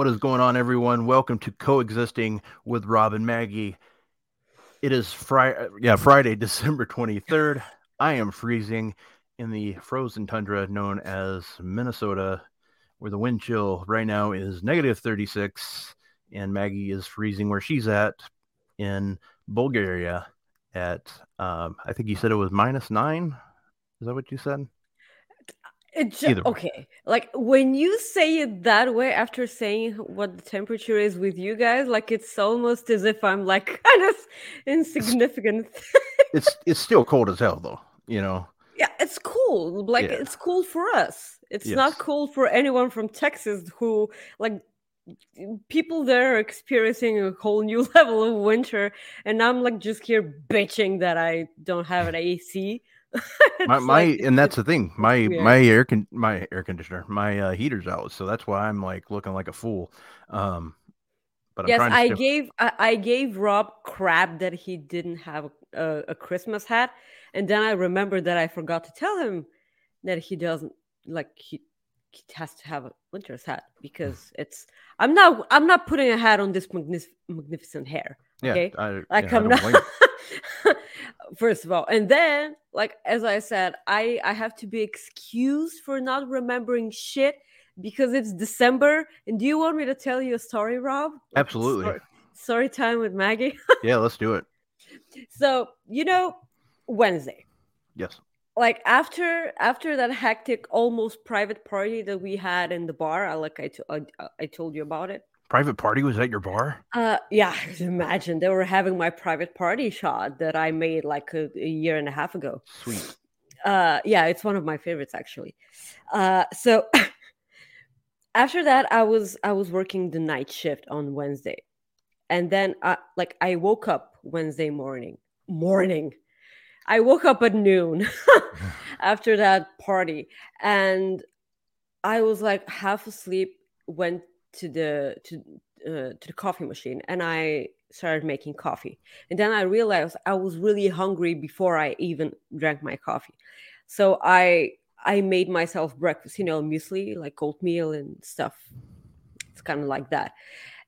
What is going on, everyone? Welcome to Coexisting with Rob and Maggie. It is Friday, yeah, Friday, December 23rd. I am freezing in the frozen tundra known as Minnesota, where the wind chill right now is negative 36, and Maggie is freezing where she's at in Bulgaria at, um, I think you said it was minus nine. Is that what you said? It ju- okay. Like when you say it that way after saying what the temperature is with you guys, like it's almost as if I'm like kind of insignificant. It's it's still cold as hell, though. You know, yeah, it's cool. Like Yeah. it's cool for us. It's not Yes. cool for anyone from Texas who like people there are experiencing a whole new level of winter and I'm like just here bitching that I don't have an AC. my my like- and that's the thing my weird. my air con my air conditioner my uh, heater's out so that's why i'm like looking like a fool um but I'm yes to i still- gave I, I gave rob crap that he didn't have a, a christmas hat and then i remembered that i forgot to tell him that he doesn't like he, he has to have a winter's hat because it's i'm not i'm not putting a hat on this magnis- magnificent hair yeah, okay I, like yeah, i'm not. first of all and then like as i said i i have to be excused for not remembering shit because it's december. And do you want me to tell you a story rob? Absolutely. story, story time with maggie. Yeah let's do it. So you know wednesday. Yes. Like after after that hectic almost private party that we had in the bar I, like I, to- I, I told you about it private party was at your bar Uh, yeah, imagine they were having my private party shot that I made like a, a year and a half ago. sweet Uh, yeah, it's one of my favorites actually. Uh, so after that, I was I was working the night shift on Wednesday, and then uh, like I woke up Wednesday morning. Morning, I woke up at noon after that party, and I was like half asleep. Went to the to uh, to the coffee machine, and I started making coffee. And then I realized I was really hungry before I even drank my coffee. So I I made myself breakfast, you know, muesli, like oatmeal and stuff. It's kind of like that.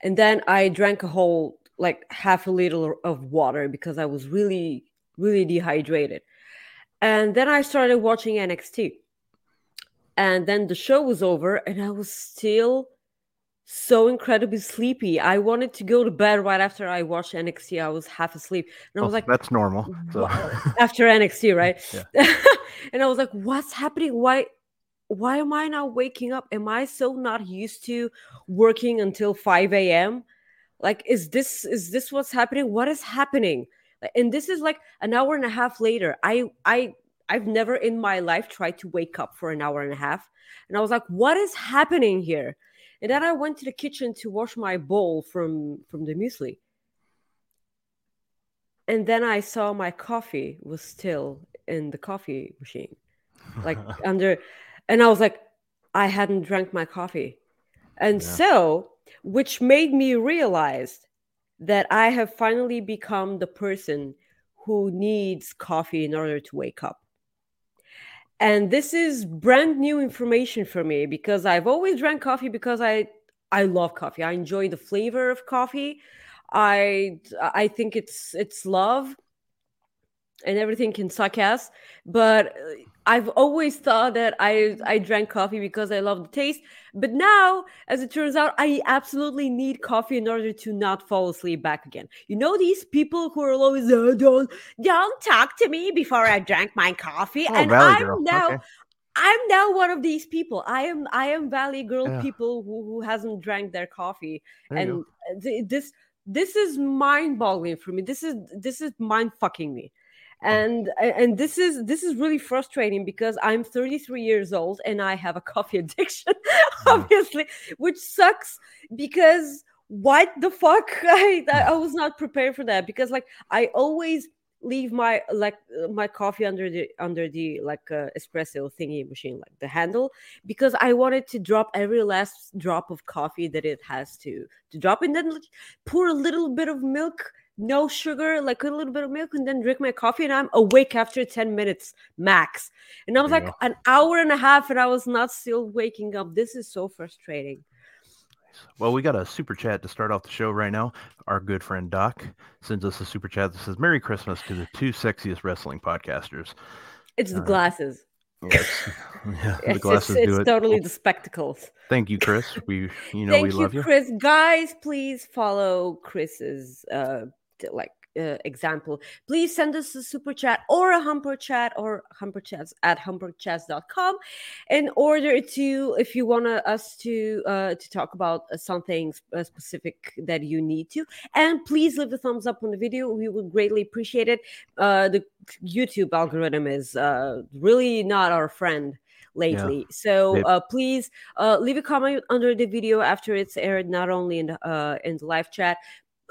And then I drank a whole like half a liter of water because I was really really dehydrated. And then I started watching NXT. And then the show was over and I was still so incredibly sleepy. I wanted to go to bed right after I watched NXT. I was half asleep. And I Oh, was like, that's normal so- after NXT, right? Yeah. and I was like, what's happening? Why why am I not waking up? Am I so not used to working until 5 a.m.? Like, is this is this what's happening? What is happening? And this is like an hour and a half later. I I I've never in my life tried to wake up for an hour and a half. And I was like, what is happening here? And then I went to the kitchen to wash my bowl from from the muesli. And then I saw my coffee was still in the coffee machine, like under, and I was like, I hadn't drank my coffee. And Yeah. so, which made me realize that I have finally become the person who needs coffee in order to wake up. And this is brand new information for me because I've always drank coffee because I I love coffee. I enjoy the flavor of coffee. I I think it's it's love and everything can suck ass. But uh, I've always thought that I I drank coffee because I love the taste. But now, as it turns out, I absolutely need coffee in order to not fall asleep back again. You know these people who are always oh, don't don't talk to me before I drank my coffee, Oh, and Valley I'm Girl. now. Okay. I'm now one of these people. I am I am Valley Girl Yeah. people who, who hasn't drank their coffee There and th- this this is mind boggling for me this is this is mind fucking me and and this is this is really frustrating because i'm 33 years old and i have a coffee addiction obviously which sucks because what the fuck? I, I I was not prepared for that because like i always leave my like my coffee under the under the like uh, espresso thingy machine like the handle because I wanted to drop every last drop of coffee that it has to to drop, and then pour a little bit of milk, no sugar, like a little bit of milk, and then drink my coffee, and I'm awake after ten minutes max. And I was you like an hour and a half, and I was not still waking up. This is so frustrating. Well, we got a super chat to start off the show right now. Our good friend Doc sends us a super chat that says, Merry Christmas to the two sexiest wrestling podcasters. It's the Uh, glasses. Yes. yeah, the It's, it's, glasses it's do it. totally the spectacles. thank you, Chris. We, you know, Thank we you, love you. Chris. Guys, please follow Chris's uh like uh, example. Please send us a super chat or a humper chat or humper chats at humperchats.com in order to if you want us to uh to talk about something uh, specific that you need to and please leave a thumbs up on the video we would greatly appreciate it uh the youtube algorithm is uh really not our friend lately so uh please uh, leave a comment under the video after it's aired, not only in the uh, in the live chat.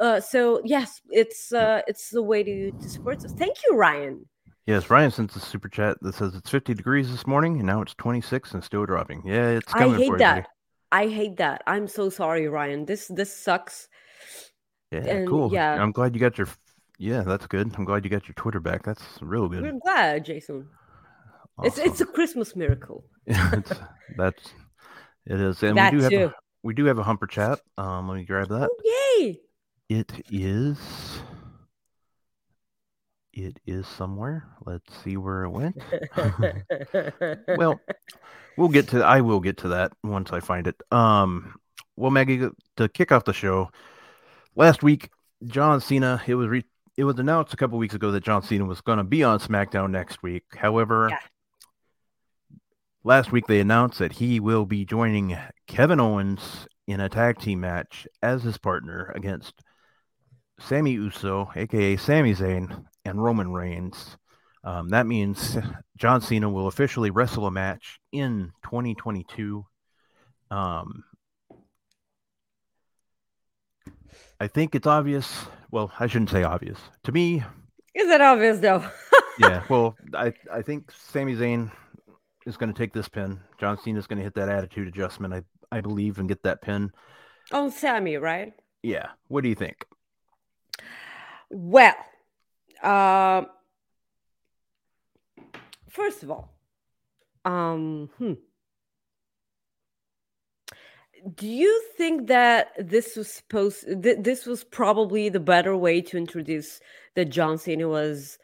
Uh, so yes, it's uh, it's the way to, to support us. Thank you, Ryan. Yes, Ryan sends a super chat that says it's 50 degrees this morning and now it's 26 and still dropping. Yeah, it's I coming hate for you, that. buddy. I hate that. I'm so sorry, Ryan. This this sucks. Yeah, And, cool. yeah. I'm glad you got your. Yeah, that's good. I'm glad you got your Twitter back. That's real good. We're glad, Jason. It's Awesome. it's a Christmas miracle. it's, that's it is, and That we do have a, we do have a humper chat. Um, let me grab that. Oh, yay! It is. It is somewhere. Let's see where it went. well, we'll get to. I will get to that once I find it. Um, well, Maggie, to kick off the show, last week, John Cena. It was re- it was announced a couple weeks ago that John Cena was going to be on SmackDown next week. However, Yeah. last week they announced that he will be joining Kevin Owens in a tag team match as his partner against Sami Uso, aka Sami Zayn, and Roman Reigns. Um, that means John Cena will officially wrestle a match in 2022. Um, I think it's obvious. Well, I shouldn't say obvious. To me, Is it obvious though? yeah. Well, I I think Sami Zayn is going to take this pin. John Cena is going to hit that attitude adjustment. I I believe and get that pin. On Sammy, right? Yeah. What do you think? Well, um, first of all, um, hmm. do you think that this was supposed? Th- this was probably the better way to introduce that John Cena was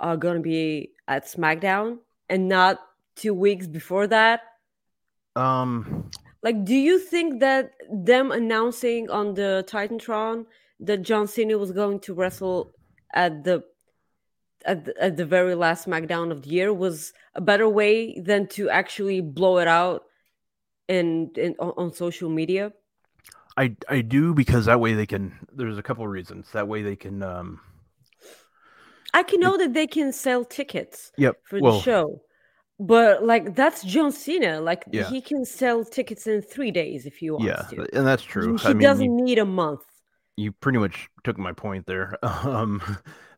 uh, going to be at SmackDown and not two weeks before that? Um. Like, do you think that them announcing on the Titantron that John Cena was going to wrestle at the at the, at the very last SmackDown of the year was a better way than to actually blow it out in, in on, social media? I I do because that way they can. There's a couple of reasons. That way they can. Um. I can know that they can sell tickets Yep. for well, the show, but like that's John Cena. Like Yeah. he can sell tickets in three days if he wants yeah, to. and that's true. He I mean, doesn't you, need a month. You pretty much took my point there. Um.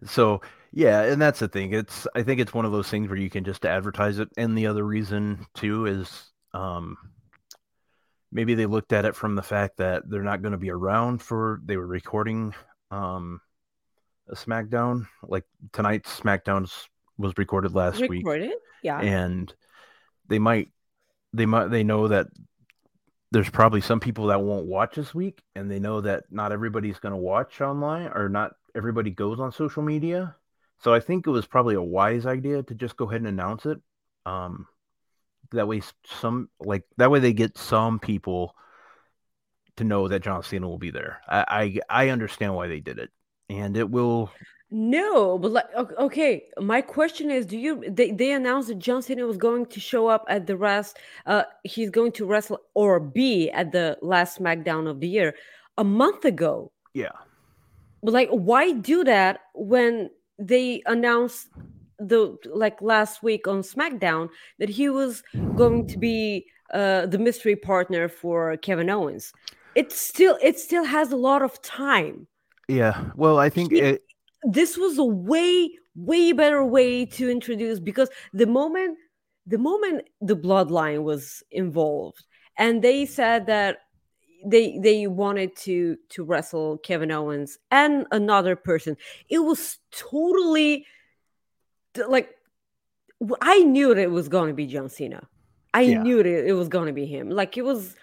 So yeah, and that's the thing. It's I think it's one of those things where you can just advertise it, and the other reason too is um. Maybe they looked at it from the fact that they're not going to be around for they were recording um a SmackDown like tonight's SmackDown's was recorded last week Recorded, yeah. and they might they might they know that there's probably some people that won't watch this week and they know that not everybody's going to watch online or not everybody goes on social media. So i think it was probably a wise idea to just go ahead and announce it. Um that way some like that way they get some people to know that john cena will be there. I i, I understand why they did it and it will No, but like o- okay, my question is do you they, they announced that John Cena was going to show up at the rest uh he's going to wrestle or be at the last SmackDown of the year a month ago. yeah But like why do that when they announced the like last week on SmackDown that he was going to be uh the mystery partner for Kevin Owens? It still it still has a lot of time. yeah well i think He- it this was a way way better way to introduce because the moment the moment the bloodline was involved and they said that they they wanted to to wrestle Kevin Owens and another person it was totally like I knew that it was going to be John Cena. I Yeah. knew that it was going to be him. Like it was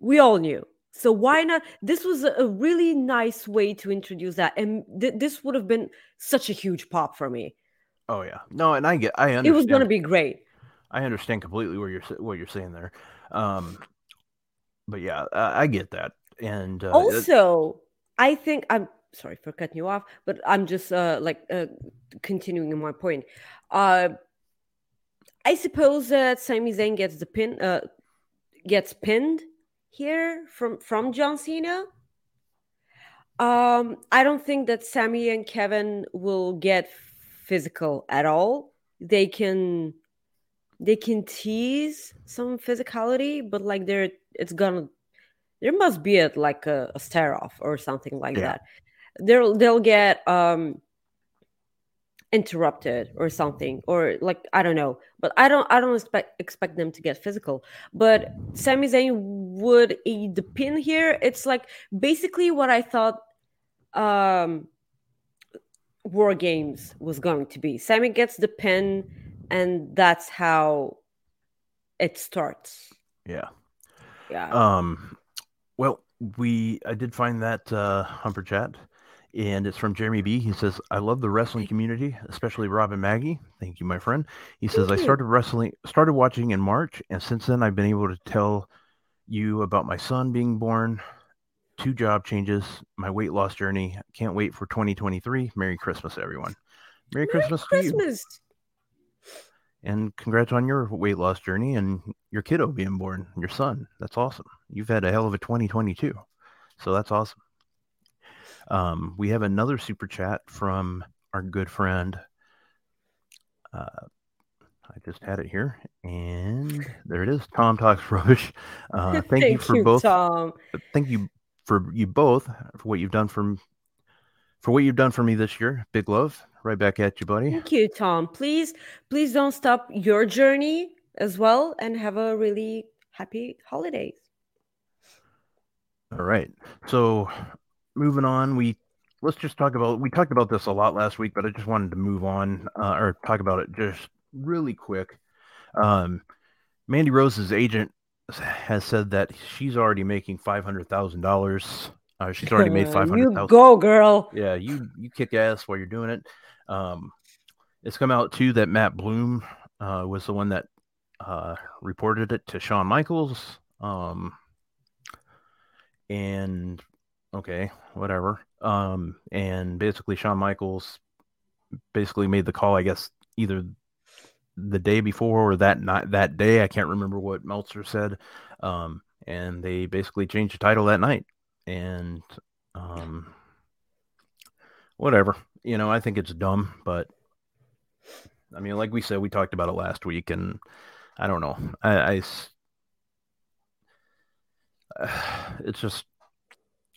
we all knew so why not this was a, really nice way to introduce that and th- this would have been such a huge pop for me oh yeah no and i get i understand it was going to be great I understand completely what you're what you're saying there. Um, but yeah, I, I get that. And uh, also i think i'm sorry for cutting you off but i'm just uh like uh continuing my point uh i suppose that Sami Zayn gets the pin uh gets pinned here from from john cena um i don't think that sammy and kevin will get physical at all. They can they can tease some physicality but like they're it's gonna there must be a like a, a stare off or something like Yeah. that. They'll they'll get um interrupted or something or like i don't know. But i don't i don't expect expect them to get physical. But Sami Zayn would eat the pin here it's like basically what i thought um war games was going to be Sami gets the pin and that's how it starts yeah. yeah Um, well, we I did find that uh, Humper chat, and it's from Jeremy B. He says, "I love the wrestling community, especially Rob and Maggie. Thank you, my friend." He says, Thank "I you. started wrestling, started watching in March, and since then I've been able to tell you about my son being born." Two job changes, my weight loss journey. Can't wait for 2023. Merry Christmas, everyone. Merry, Christmas, to you. christmas And congrats on your weight loss journey and your kiddo being born, your son. That's awesome. You've had a hell of a 2022. So that's awesome. Um, we have another super chat from our good friend. Uh, I just had it here, and there it is. Tom talks rubbish. Uh, thank, you for both. tom Thank you for you both for what you've done for for what you've done for me this year. Big love. Right back at you, buddy. thank you tom please please don't stop your journey as well and have a really happy holidays All right. So moving on, we let's just talk about we talked about this a lot last week, but I just wanted to move on uh, or talk about it just really quick. Um, Mandy Rose's agent has said that she's already making five hundred thousand dollars. Uh, she's already made five hundred you go girl Yeah, you you kick ass while you're doing it. Um, it's come out too that Matt Bloom uh, was the one that uh, reported it to Shawn Michaels. Um, and okay, whatever. Um, and basically Shawn Michaels basically made the call. I guess either the day before or that night, that day. I can't remember what Meltzer said. Um, and they basically changed the title that night. And um, whatever. You know, I think it's dumb, but I mean, like we said, we talked about it last week, and I don't know. I, I it's just,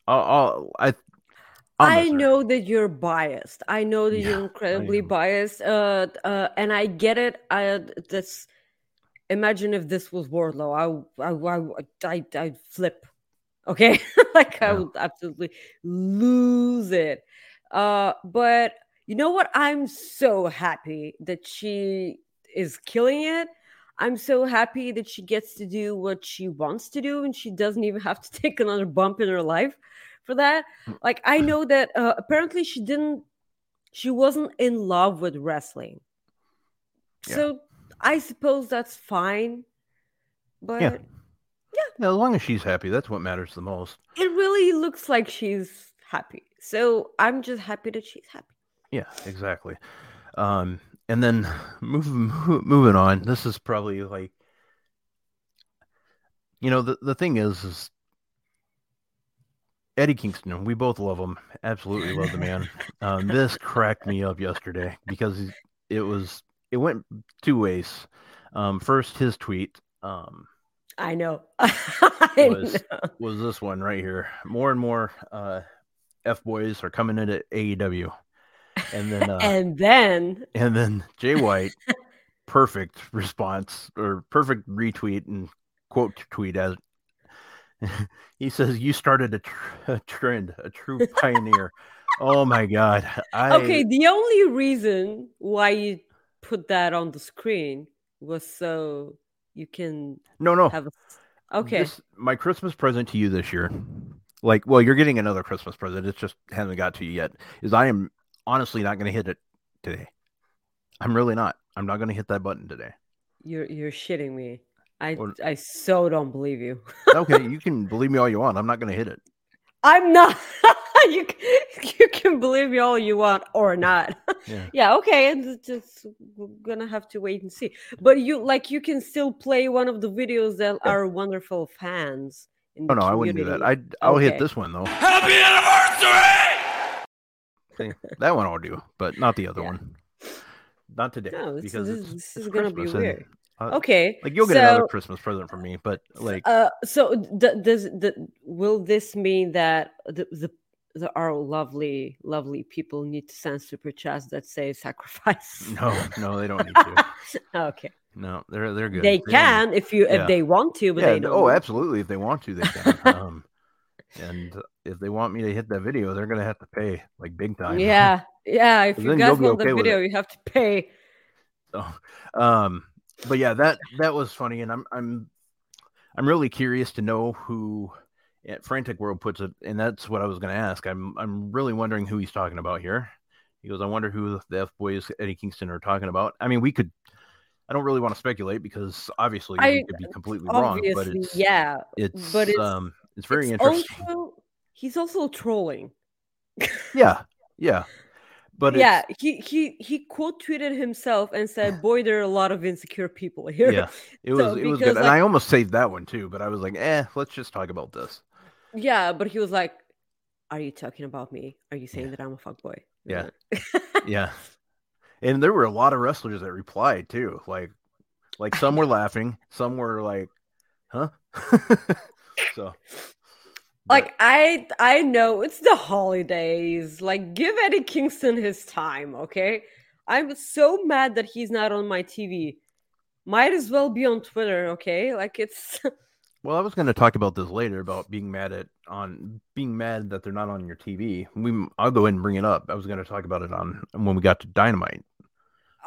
I'll, I'll I, I know that you're biased. I know that Yeah, you're incredibly biased. Uh, uh, and I get it. I that's imagine if this was Wardlow. I I I I I'd flip. Okay, like I would absolutely lose it. Uh, but you know what? I'm so happy that she is killing it. I'm so happy that she gets to do what she wants to do and she doesn't even have to take another bump in her life for that. Mm. Like I know that uh, apparently she didn't she wasn't in love with wrestling. Yeah. So I suppose that's fine. But Yeah. Yeah, as long as she's happy, that's what matters the most. it really looks like she's happy. So I'm just happy that she's happy. Yeah, exactly. Um, and then moving moving on. This is probably like, you know, the the thing is, is Eddie Kingston. We both love him. Absolutely love the man. Um, this cracked me up yesterday because it was it went two ways. Um, first, his tweet. Um, I know. I Was- know. was this one right here. More and more uh, F boys are coming into AEW, and then uh, and then and then Jay White, perfect response or perfect retweet and quote tweet as he says, "You started a, tr- a trend, a true pioneer." oh my god! I, okay, the only reason why you put that on the screen was so you can no, no. have a okay. This, my Christmas present to you this year, like, well, you're getting another Christmas present. It just hasn't got to you yet. Is I am honestly not going to hit it today. I'm really not. I'm not going to hit that button today. You're you're shitting me. I Well- I so don't believe you. Okay, you can believe me all you want. I'm not going to hit it. I'm not. you you can believe me all you want or not. Yeah. yeah. Okay. And it's just we're gonna have to wait and see. But you like you can still play one of the videos that Yeah. our wonderful fans. In Oh the no, I wouldn't do that. I I'll hit this one though. Happy anniversary! That one I'll do, but not the other Yeah. one. Not today No, this, because this, it's, this it's is gonna be Christmas and, weird. Uh, Okay. Like you'll get another Christmas present from me, but like Uh, so d- does the will this mean that the, the the our lovely lovely people need to send super chats that say sacrifice? no, no, they don't need to. okay, No, they're they're good. they don't- can if you Yeah. if they want to, but yeah, they don't. oh, absolutely. If they want to, they can. um, and if they want me to hit that video, they're gonna have to pay like big time. Yeah, yeah. If you guys want okay the video, you have to pay. So, um, but yeah, that that was funny, and I'm I'm I'm really curious to know who at Frantic World puts it, and that's what I was going to ask. I'm I'm really wondering who he's talking about here. He goes, I wonder who the F boys Eddie Kingston are talking about. I mean, we could. I don't really want to speculate because obviously I- we could be completely wrong, but it's yeah. it's but it's- um it's very It's interesting. Also, he's also trolling. Yeah, yeah, but yeah, he he he quote tweeted himself and said, "Boy, there are a lot of insecure people here." yeah, it So, was it was good, and I almost saved that one too. But I was like, eh, let's just talk about this. Yeah, but he was like, "Are you talking about me? Are you saying that I'm a fuck boy?" Yeah. Yeah. And there were a lot of wrestlers that replied too. Like like some were laughing, some were like, huh? so like I I know it's the holidays. Like give Eddie Kingston his time, okay? I'm so mad that he's not on my TV. Might as well be on Twitter, okay? Like it's well, I was gonna talk about this later about being mad at on being mad that they're not on your TV. We I'll go ahead and bring it up. I was gonna talk about it on when we got to Dynamite.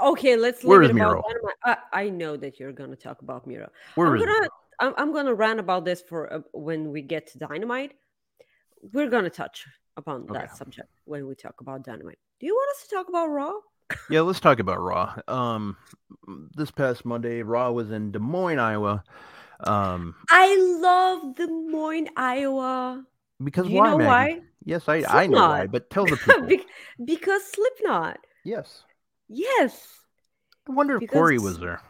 okay. Let's Where leave is it about Miro? Dynamite. I, I know that you're gonna talk about Miro. Where I'm is gonna I'm, I'm gonna rant about this for uh, when we get to Dynamite. We're gonna touch upon Okay. that subject when we talk about Dynamite. Do you want us to talk about Raw? Yeah, let's talk about Raw. Um this past Monday, Raw was in Des Moines, Iowa. Um I love Des Moines, Iowa. because Do you why, know Maggie? why? Yes, I I know why, but tell the people. Be- because Slipknot. yes. Yes. I wonder if Because- Corey was there.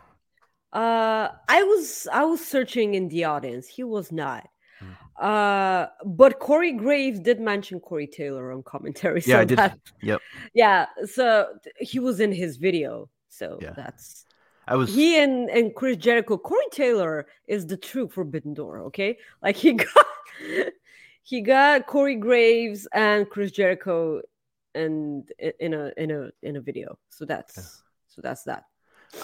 Uh, I was I was searching in the audience. He was not. Hmm. Uh, but Corey Graves did mention Corey Taylor on commentary. Yeah, so I did. that- Yep. yeah, so he was in his video. So Yeah. that's I was he and and Chris Jericho. Corey Taylor is the true Forbidden Door. Okay, like he got he got Corey Graves and Chris Jericho, and in a in a in a video. So that's so that's that.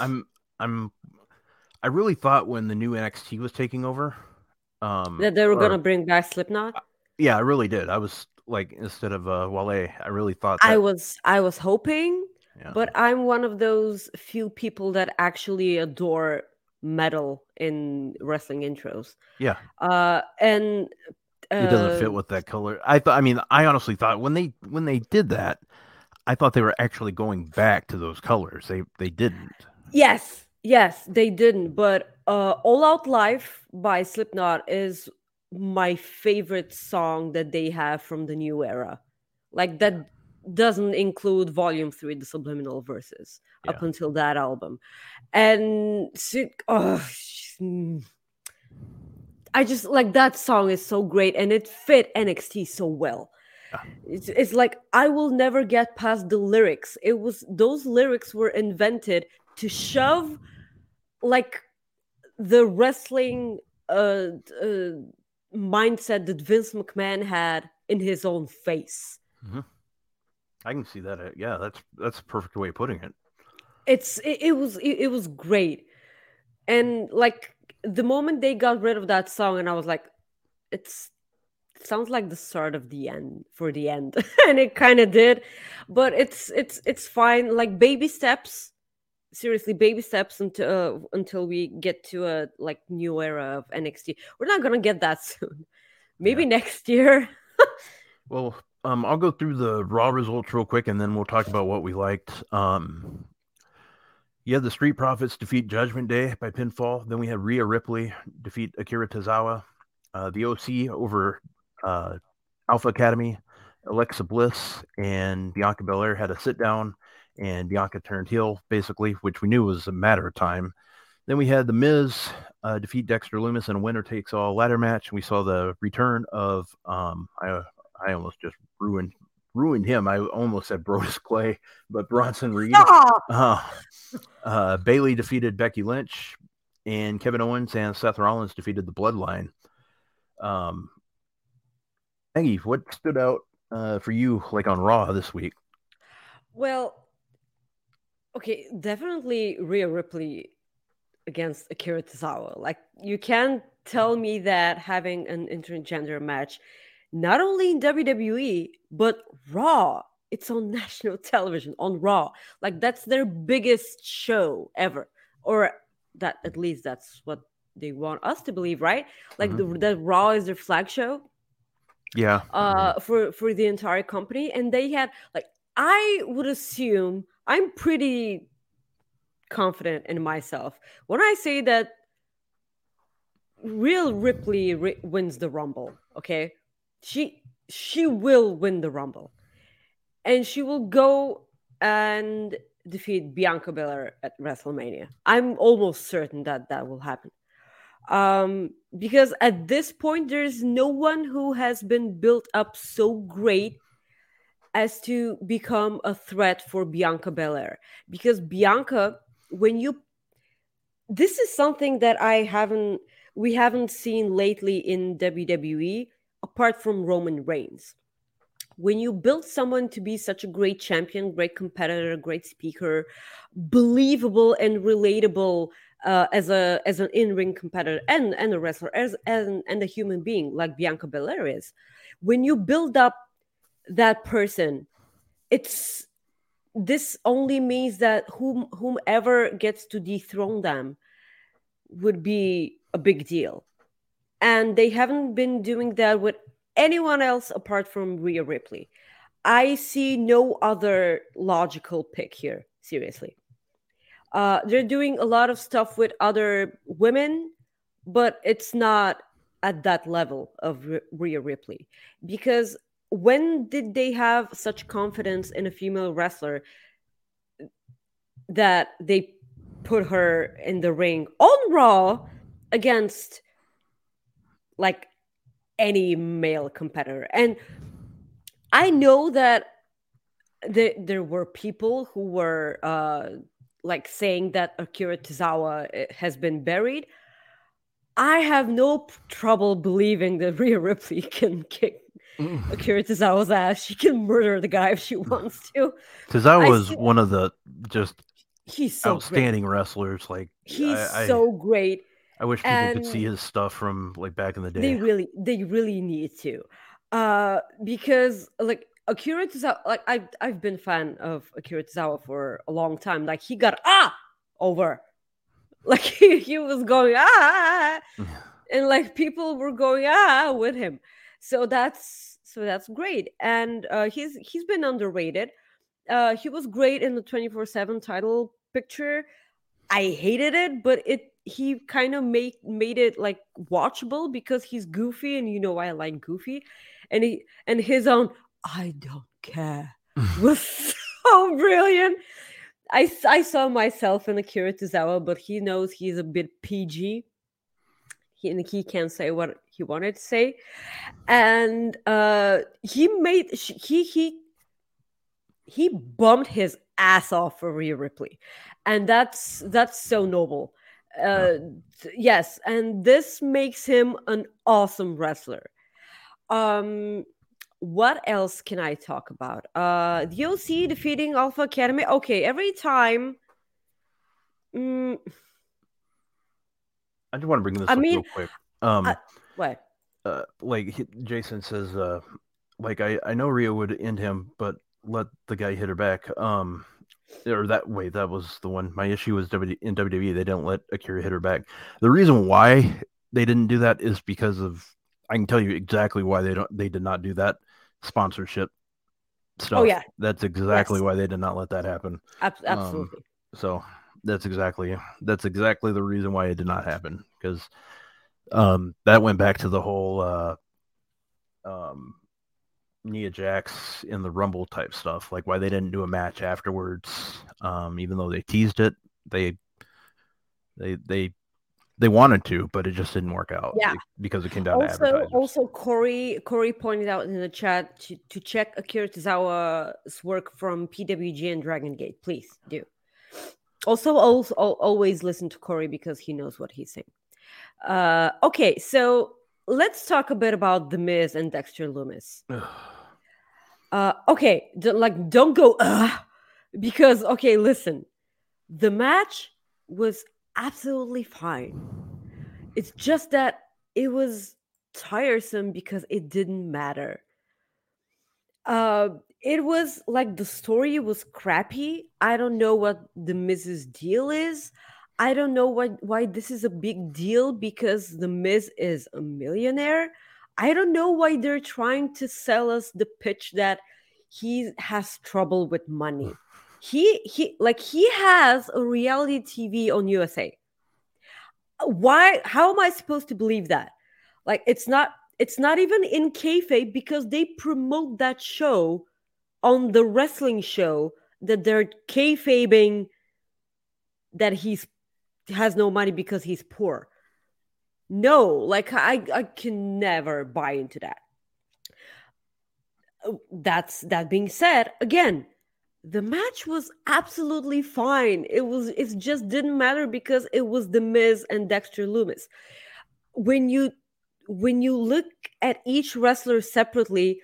I'm I'm I really thought when the new NXT was taking over, um That they were or- gonna bring back Slipknot. yeah, I really did. I was like instead of uh Wale, I really thought that I was I was hoping, yeah. but I'm one of those few people that actually adore metal in wrestling intros. Yeah. Uh, and It doesn't uh, fit with that color. I thought. I mean, I honestly thought when they when they did that, I thought they were actually going back to those colors. They they didn't. Yes, yes, they didn't. But uh, All Out Life by Slipknot is my favorite song that they have from the new era. Like that doesn't include Volume Three, the subliminal verses, up until that album, and oh, mm. I just like that song is so great, and it fit NXT so well. Yeah. It's, it's like I will never get past the lyrics. It was those lyrics were invented to shove like the wrestling uh, uh mindset that Vince McMahon had in his own face. I can see that. Yeah, that's that's a perfect way of putting it. It's it, it was it, it was great. And like the moment they got rid of that song and I was like it's it sounds like the start of the end for the end and it kind of did but it's it's it's fine like baby steps seriously baby steps until uh, until we get to a like new era of NXT we're not going to get that soon maybe next year Well, um, I'll go through the raw results real quick, and then we'll talk about what we liked. Um, had the Street Profits defeat Judgment Day by pinfall. Then we had Rhea Ripley defeat Akira Tozawa. Uh, the OC over uh, Alpha Academy. Alexa Bliss and Bianca Belair had a sit down, and Bianca turned heel, basically, which we knew was a matter of time. Then we had The Miz uh, defeat Dexter Lumis in a winner takes all ladder match. And We saw the return of um, I, I almost just ruined ruined him. I almost said Brodus Clay, but Bronson Reed. Uh, uh, Bayley defeated Becky Lynch, and Kevin Owens and Seth Rollins defeated the Bloodline. Um, Maggie, what stood out uh, for you, like on Raw this week? Well, okay, definitely Rhea Ripley against Akira Tozawa. Like, you can't tell me that having an intergender match, not only in WWE, but Raw, it's on national television, on Raw. Like, that's their biggest show ever. Or that, at least, that's what they want us to believe, right? Like, the, that Raw is their flag show Yeah, uh for for the entire company and they had like i would assume i'm pretty confident in myself. When i say that rhea ripley ri- wins the rumble okay? She she will win the rumble. And she will go and defeat bianca belair at wrestlemania. I'm almost certain that that will happen. Um because at this point there's no one who has been built up so great as to become a threat for Bianca Belair. Because Bianca when you this is something that I haven't we haven't seen lately in WWE apart from Roman Reigns. When you build someone to be such a great champion great competitor great speaker believable and relatable uh, as a as an in-ring competitor and and a wrestler as and and a human being like Bianca Belair is when you build up that person. It's this only means that whom whomever gets to dethrone them would be a big deal. And they haven't been doing that with anyone else apart from Rhea Ripley. I see no other logical pick here seriously. Uh, they're doing a lot of stuff with other women, but it's not at that level of R- Rhea Ripley. Because when did they have such confidence in a female wrestler that they put her in the ring on Raw against like any male competitor? And I know that there, there were people who were uh, like saying that Akira Tozawa eh, has been buried. I have no trouble believing that Rhea Ripley can kick Akira Tozawa's ass. She can murder the guy if she wants to. Tozawa I was one of the just He's so great. outstanding wrestlers. Like He's I, I, so great. I wish people could see his stuff from like back in the day. They really, they really need to, uh, because like Akira Tozawa, like I've I've been fan of Akira Tozawa for a long time. Like he got ah over Like he, he was going ah, and like people were going ah with him. So that's so that's great, and uh, he's he's been underrated. Uh, he was great in the twenty four seven title picture. I hated it, but it he kind of made made it like watchable because he's goofy, and you know I like goofy, and he and his own I don't care was so brilliant. I, I saw myself in Akira Tozawa, but he knows he's a bit PG. He, and he can't say what he wanted to say, and uh, he made he he he bumped his ass off for Rhea Ripley, and that's that's so noble. Uh, th- yes, and this makes him an awesome wrestler. Um, what else can I talk about? Uh, the OC defeating Alpha Academy. Okay, every time. Mm, I just want to bring this I up mean, real quick. Um, I- what? uh, like Jason says, uh, like I, I know Rio would end him, but let the guy hit her back. Um, or that wait, that was the one. My issue was w, in WWE they didn't let Akira hit her back. The reason why they didn't do that is because of I can tell you exactly why they don't they did not do that sponsorship stuff. Oh, yeah. that's exactly Yes. why they did not let that happen. Um, absolutely. So that's exactly that's exactly the reason why it did not happen because um, that went back to the whole uh, um, Nia Jax in the Rumble type stuff, like why they didn't do a match afterwards, um, even though they teased it. They they they they wanted to, but it just didn't work out. Yeah. because it came down to also, advertisers. also Corey Corey pointed out in the chat to, to check Akira Tozawa's work from PWG and Dragon Gate. Please do. Also, also always listen to Corey because he knows what he's saying. Uh, okay, so let's talk a bit about The Miz and Dexter Lumis. Uh, okay, d- like don't go uh, because okay, listen, the match was absolutely fine. It's just that it was tiresome because it didn't matter. Uh, it was like the story was crappy. I don't know what the Miz's deal is. I don't know what why this is a big deal because the Miz is a millionaire. I don't know why they're trying to sell us the pitch that he has trouble with money. Mm. He he like he has a reality TV on USA. Uh, why how am I supposed to believe that? Like it's not it's not even in kayfabe because they promote that show on the wrestling show that they're kayfabing that he's has no money because he's poor. No, like I I can never buy into that. Uh, That's that being said, again, the match was absolutely fine. It was it just didn't matter because it was the Miz and Dexter Lumis. When you when you look at each wrestler separately,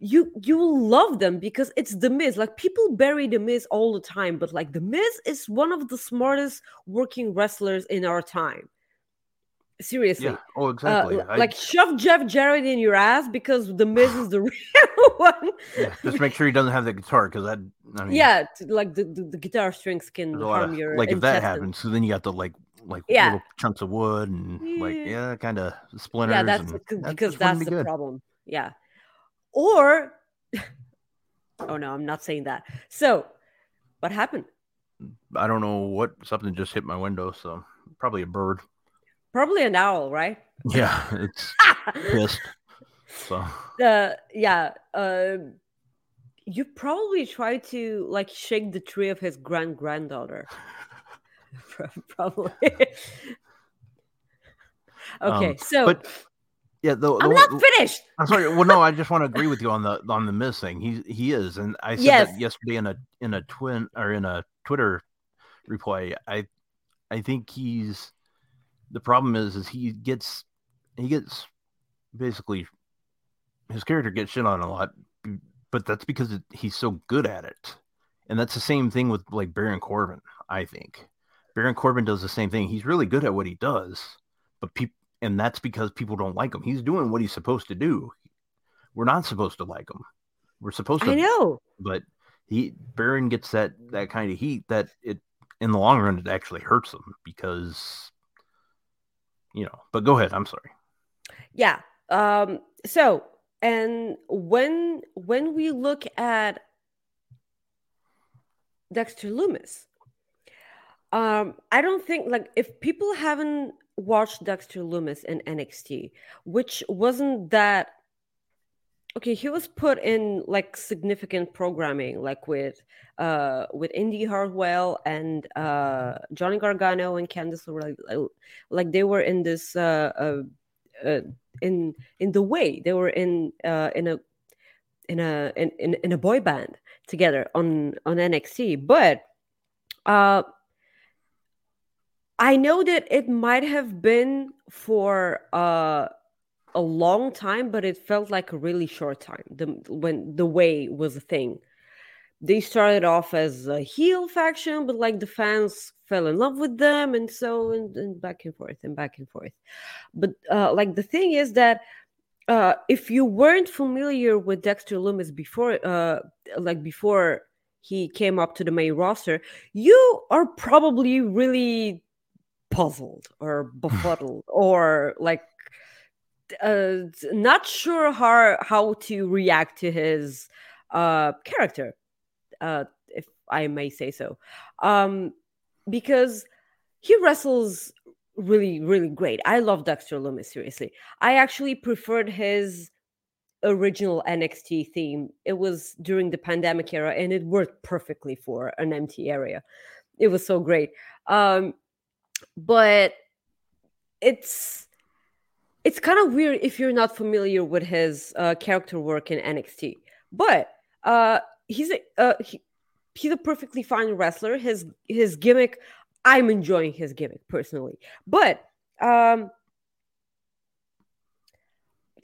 you you love them because it's the Miz. Like people bury the Miz all the time, but like the Miz is one of the smartest working wrestlers in our time. Seriously. yeah. Oh, Uh, exactly. like shove Jeff Jarrett in your ass because the Miz is the real one. yeah, just make sure he doesn't have the guitar because that. I mean, yeah, like the, the, the guitar strings can harm of, your like if that happens, so then you got the like like Yeah. little chunks of wood and like Yeah. kind of splinters. Yeah, that's and because that's be the good. problem. Yeah. Or oh no, I'm not saying that. So what happened? I don't know what something just hit my window, so probably a bird. Probably an owl, right? Yeah, it's pissed. So the yeah um you probably tried to like shake the tree of his grand granddaughter probably okay Um, so but yeah, the, the i'm not finished I'm sorry. Well, no, I just want to agree with you on the on the Miz thing. He he is, and I said Yes. that yesterday in a in a twin or in a Twitter reply. I I think he's the problem is is he gets he gets basically his character gets shit on a lot, but that's because it, he's so good at it, and that's the same thing with like Baron Corbin. I think Baron Corbin does the same thing. He's really good at what he does, but people and that's because people don't like him. He's doing what he's supposed to do. We're not supposed to like him. We're supposed to, i know but he Baron gets that that kind of heat that it in the long run, it actually hurts him because, you know. But go ahead. I'm sorry. Yeah. Um, so and when when we look at Dexter Lumis, um, I don't think like if people haven't watched Dexter Lumis in NXT, which wasn't that okay, he was put in like significant programming, like with uh with Indy Hartwell and uh Johnny Gargano and Candice like, like they were in this uh, uh, uh in in the way. They were in uh in a in a in, in, in a boy band together on on NXT but uh I know that it might have been for uh a long time but it felt like a really short time the when the way was a thing. They started off as a heel faction but like the fans fell in love with them and so and, and back and forth and back and forth. But uh, like the thing is that uh, if you weren't familiar with dexter lumis before uh, like before he came up to the main roster you are probably really puzzled or befuddled or like uh, not sure how how to react to his uh, character uh, if I may say so, um, because he wrestles really, really great. I love Dexter Lumis. Seriously, I actually preferred his original NXT theme. It was during the pandemic era, and it worked perfectly for an empty area. It was so great. Um, but it's it's kind of weird if you're not familiar with his uh, character work in NXT. But uh, he's a uh, he, he's a perfectly fine wrestler. His his gimmick, I'm enjoying his gimmick personally, but um,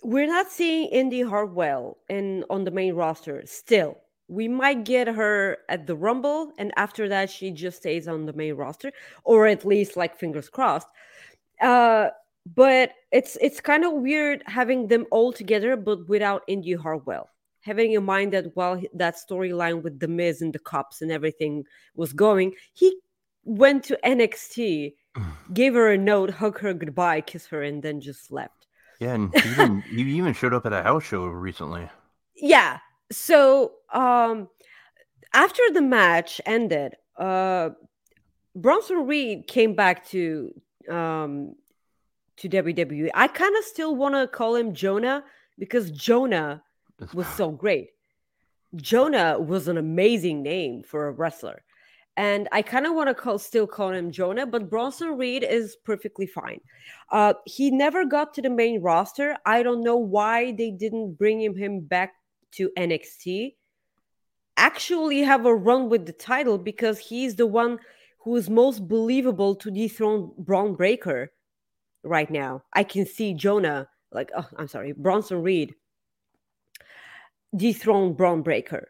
we're not seeing Indy Hartwell in on the main roster still. We might get her at the Rumble, and after that, she just stays on the main roster, or at least like fingers crossed. Uh, but it's it's kind of weird having them all together, but without Indy Hartwell having in mind that while that storyline with the Miz and the cops and everything was going, he went to NXT, gave her a note, hugged her goodbye, kissed her, and then just left. Yeah, and even, he even showed up at a house show recently. Yeah. So um after the match ended, uh Bronson Reed came back to um to WWE. I kind of still want to call him Jonah because Jonah was so great. Jonah was an amazing name for a wrestler. And I kind of want to call still call him Jonah, but Bronson Reed is perfectly fine. Uh, he never got to the main roster. I don't know why they didn't bring him, him back to NXT. Actually, have a run with the title because he's the one who is most believable to dethrone Bron Breakker right now. I can see Jonah, like, oh, I'm sorry, Bronson Reed dethrone Bron Breakker.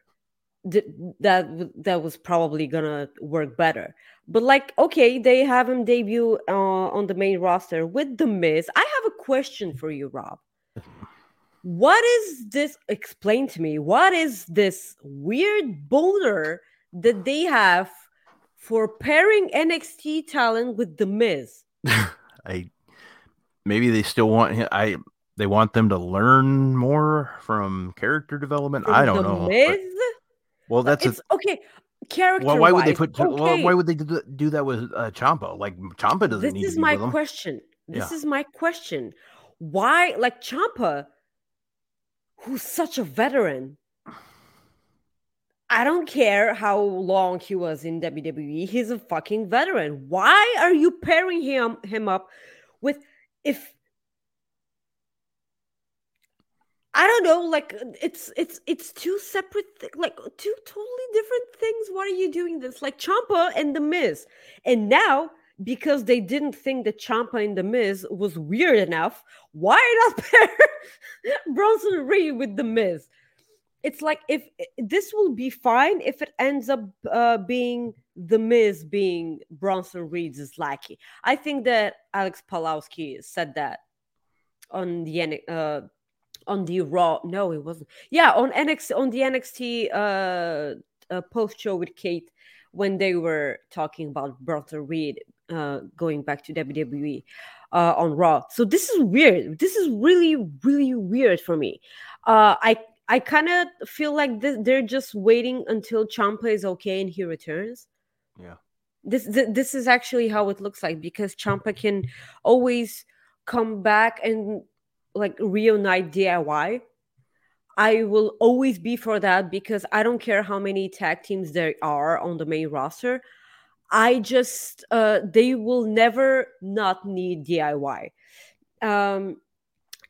Th- that that was probably gonna work better. But like, okay, they have him debut uh, on the main roster with the Miz. I have a question for you, Rob. What is this? Explain to me. What is this weird boulder that they have for pairing NXT talent with the Miz? I maybe they still want. I they want them to learn more from character development. From I don't know. but- well, that's a, okay. Character. well. Why would they put? Okay. Well, why would they do, that with uh, Ciampa? Like Ciampa doesn't this is my question. This Yeah. is my question. Why, like Ciampa, who's such a veteran? I don't care how long he was in WWE. He's a fucking veteran. Why are you pairing him him up with if I don't know, like it's it's it's two separate like two totally different things. Why are you doing this? Like Ciampa and the Miz. And now because they didn't think that Ciampa and the Miz was weird enough, why not pair Bronson Reed with the Miz? It's like if this will be fine if it ends up uh, being the Miz being Bronson Reed's lackey. I think that Alex Palowski said that on the uh, on the Raw. No, it wasn't. Yeah, on NXT on the NXT uh, uh, post show with Kate when they were talking about Bronson Reed uh, going back to WWE uh, on Raw. So this is weird. This is really, really weird for me. Uh, I I kind of feel like this, they're just waiting until Ciampa is okay and he returns. Yeah. This, th- this is actually how it looks like because Ciampa can always come back and like reunite DIY. I will always be for that because I don't care how many tag teams there are on the main roster. I just uh they will never not need DIY. Um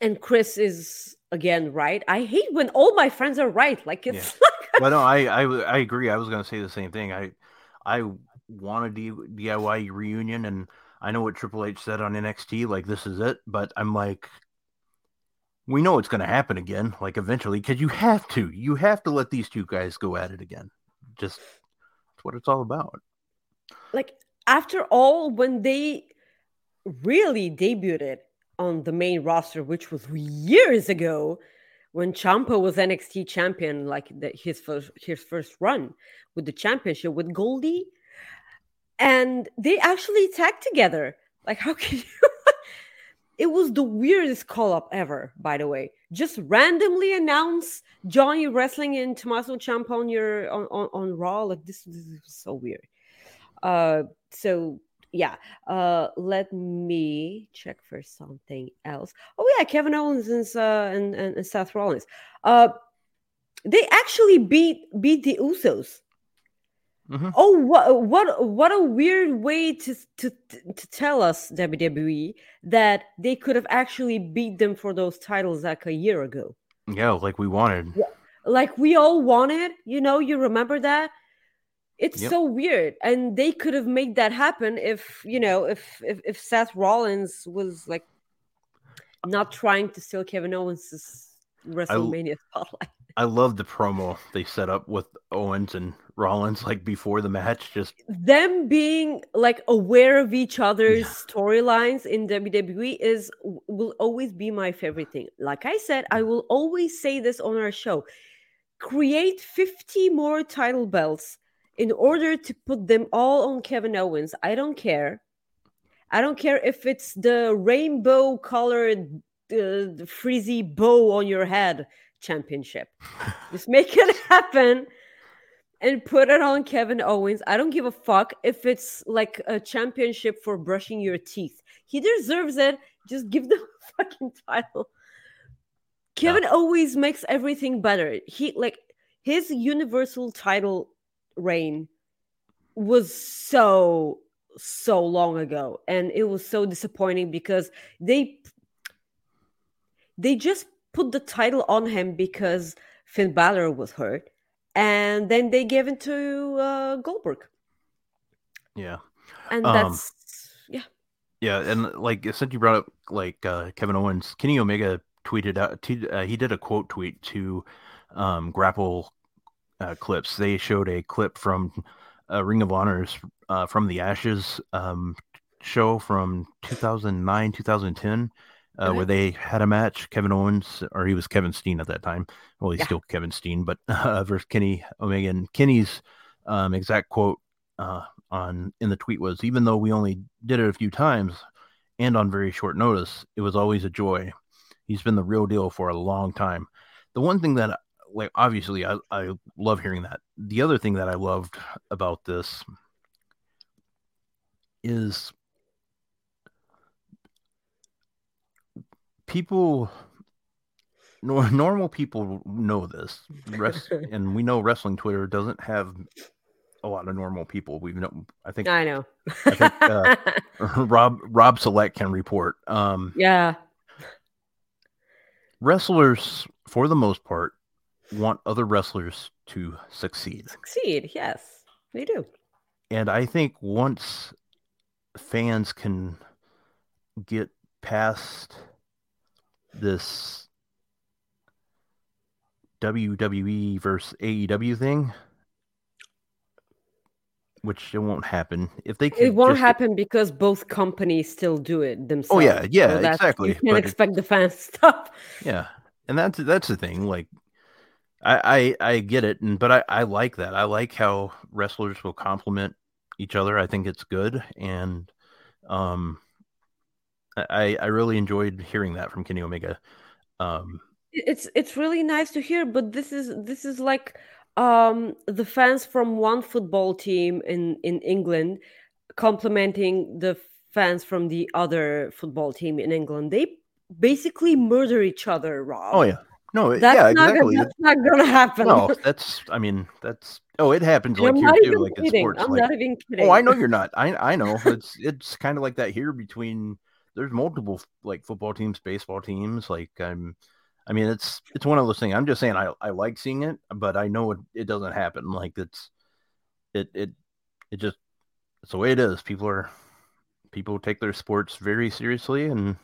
and Chris is again right. I hate when all my friends are right. Like it's like Well, no, I, I I agree. I was going to say the same thing. I I want a D, DIY reunion, and I know what Triple H said on NXT. Like this is it, but I'm like, we know it's going to happen again. Like eventually, because you have to. You have to let these two guys go at it again. Just that's what it's all about. Like after all when they really debuted on the main roster which was years ago when Ciampa was NXT champion like the, his first his first run with the championship with Goldie and they actually tagged together. Like how can you it was the weirdest call up ever by the way. Just randomly announce Johnny wrestling and Tommaso Ciampa on your on, on, on Raw. Like this, this is so weird uh so yeah uh let me check for something else. Oh yeah kevin owens and uh and, and, seth rollins. Uh they actually beat beat the usos. Mhm. oh what what what a weird way to to to tell us wwe that they could have actually beat them for those titles like a year ago. Yeah, like we wanted. like we all wanted you know you remember that it's Yep. so weird and they could have made that happen if you know if if, if seth rollins was like not trying to steal kevin owens' wrestlemania spotlight I love the promo they set up with Owens and Rollins like before the match. Just them being like aware of each other's storylines in WWE is will always be my favorite thing. Like I said, I will always say this on our show. Create 50 more title belts in order to put them all on Kevin Owens. I don't care. I don't care if it's the rainbow colored uh, frizzy bow on your head championship. Just make it happen and put it on Kevin Owens. I don't give a fuck if it's like a championship for brushing your teeth. He deserves it. Just give the fucking title. Kevin always makes everything better. He like his universal title reign was so so long ago. And it was so disappointing because they they just put the title on him because Finn Balor was hurt. And then they gave it to uh, Goldberg. Yeah, and Um, that's yeah. yeah, and like since you brought up like uh, Kevin Owens, Kenny Omega tweeted out. T- uh, he did a quote tweet to um, Grapple uh, clips. They showed a clip from uh, Ring of Honor's uh, from the Ashes um, show from 2009 2010. Uh, Okay. Where they had a match, Kevin Owens, or he was Kevin Steen at that time. Well, he's Yeah. still Kevin Steen, but uh, versus Kenny Omega. And Kenny's um, exact quote uh, on in the tweet was, "Even though we only did it a few times and on very short notice, it was always a joy. He's been the real deal for a long time." The one thing that, like, obviously, I I love hearing that. The other thing that I loved about this is people. nor- Normal people know this, Rest, and we know wrestling Twitter doesn't have a lot of normal people. We've know, I think I know I think, uh, Rob Rob Select can report. Um, yeah wrestlers, for the most part, want other wrestlers to succeed, succeed yes they do and I think once fans can get past this WWE versus AEW thing, which it won't happen if they. Can it won't just- happen because both companies still do it themselves Oh, yeah, yeah, that's- exactly, you can't but it- expect the fans to stop Yeah, and that's that's the thing. Like, I, I I get it, and but I I like that. I like how wrestlers will complement each other. I think it's good, and um, I I really enjoyed hearing that from Kenny Omega. Um, it's it's really nice to hear but this is this is like um the fans from one football team in in england complimenting the fans from the other football team in england they basically murder each other rob oh yeah, no, that's yeah, not exactly. gonna, that's not gonna happen No, that's I mean that's oh it happens like i'm here too, like in sports. i'm like, not even kidding Oh, I know you're not. I I know. It's it's kind of like that here between there's multiple like football teams, baseball teams. Like I'm, I mean, it's it's one of those things. I'm just saying I I like seeing it, but I know it it doesn't happen. Like it's it it it just it's the way it is. People are people take their sports very seriously and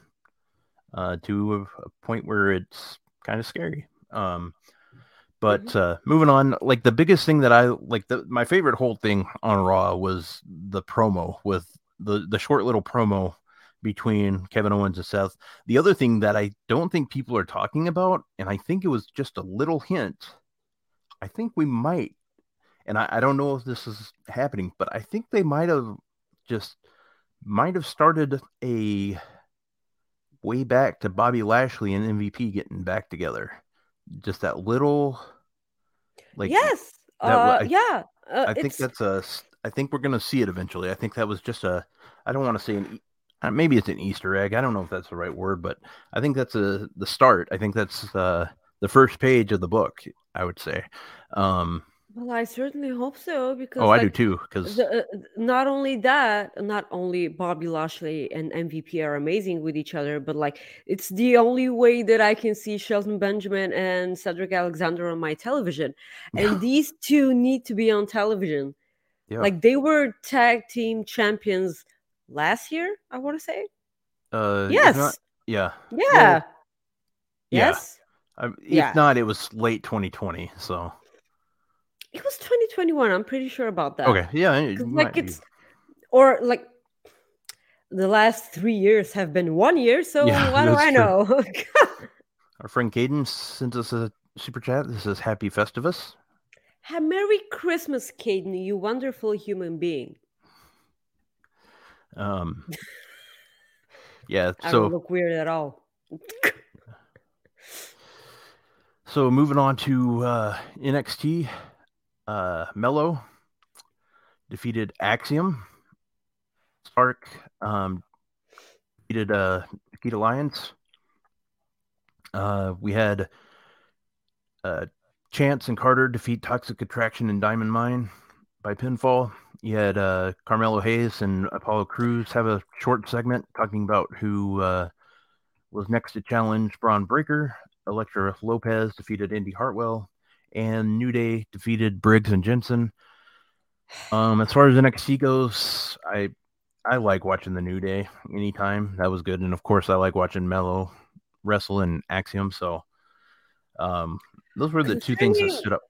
uh, to a, a point where it's kind of scary. Um, but uh, moving on, like the biggest thing that I like, the my favorite whole thing on Raw was the promo with the the short little promo between Kevin Owens and Seth. The other thing that I don't think people are talking about, and I think it was just a little hint. I think we might, and I, I don't know if this is happening, but I think they might have just might have started a way back to Bobby Lashley and MVP getting back together. Just that little, like yes that uh, I- yeah uh, I think it's- that's a. I think we're gonna see it eventually. I think that was just a. I don't want to say an. uh, Maybe it's an Easter egg. I don't know if that's the right word, but I think that's a the start. I think that's uh, the first page of the book. I would say. Um, well i certainly hope so because oh, I do like, too. Because the, uh, not only that not only bobby lashley and mvp are amazing with each other but like it's the only way that i can see shelton benjamin and cedric alexander on my television and these two need to be on television yeah, like they were tag team champions last year i want to say uh, yes not- yeah. yeah yeah. yes Um, if Yeah. not, it was late 2020. So it was 2021 i'm pretty sure about that okay, yeah, it 'Cause, might like be. it's or like the last three years have been one year so Yeah, what do i know Our friend Caden sent us a super chat. This is Happy Festivus. Ha- merry christmas caden you wonderful human being Um, yeah. i So don't look weird at all so moving on to uh, NXT, uh, Mello defeated Axiom. Stark um, defeated uh, Nikkita Lyons. Uh, we had uh, Chance and Carter defeat Toxic Attraction and Diamond Mine by pinfall. You had uh, Carmelo Hayes and Apollo Crews have a short segment talking about who uh, was next to challenge Bron Breakker. Elektra Lopez defeated Indy Hartwell, and New Day defeated Briggs and Jensen. Um, as far as NXT goes, I I like watching the New Day anytime. That was good, and of course, I like watching Mello wrestle and Axiom. So, um, those were the two things that stood up.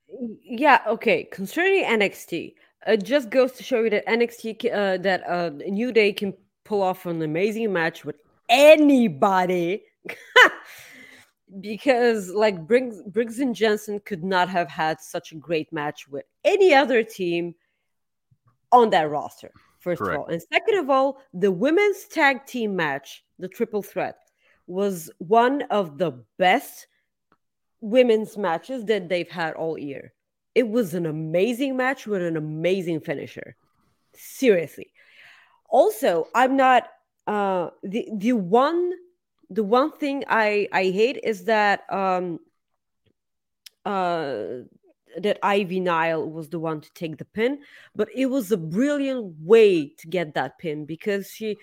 yeah okay concerning nxt it just goes to show you that nxt uh, that uh new day can pull off an amazing match with anybody because like briggs briggs and jensen could not have had such a great match with any other team on that roster first Correct. of all and second of all the women's tag team match the triple threat was one of the best women's matches that they've had all year. It was an amazing match with an amazing finisher. Seriously. Also, I'm not uh the the one the one thing I I hate is that um uh that Ivy Nile was the one to take the pin, but it was a brilliant way to get that pin because she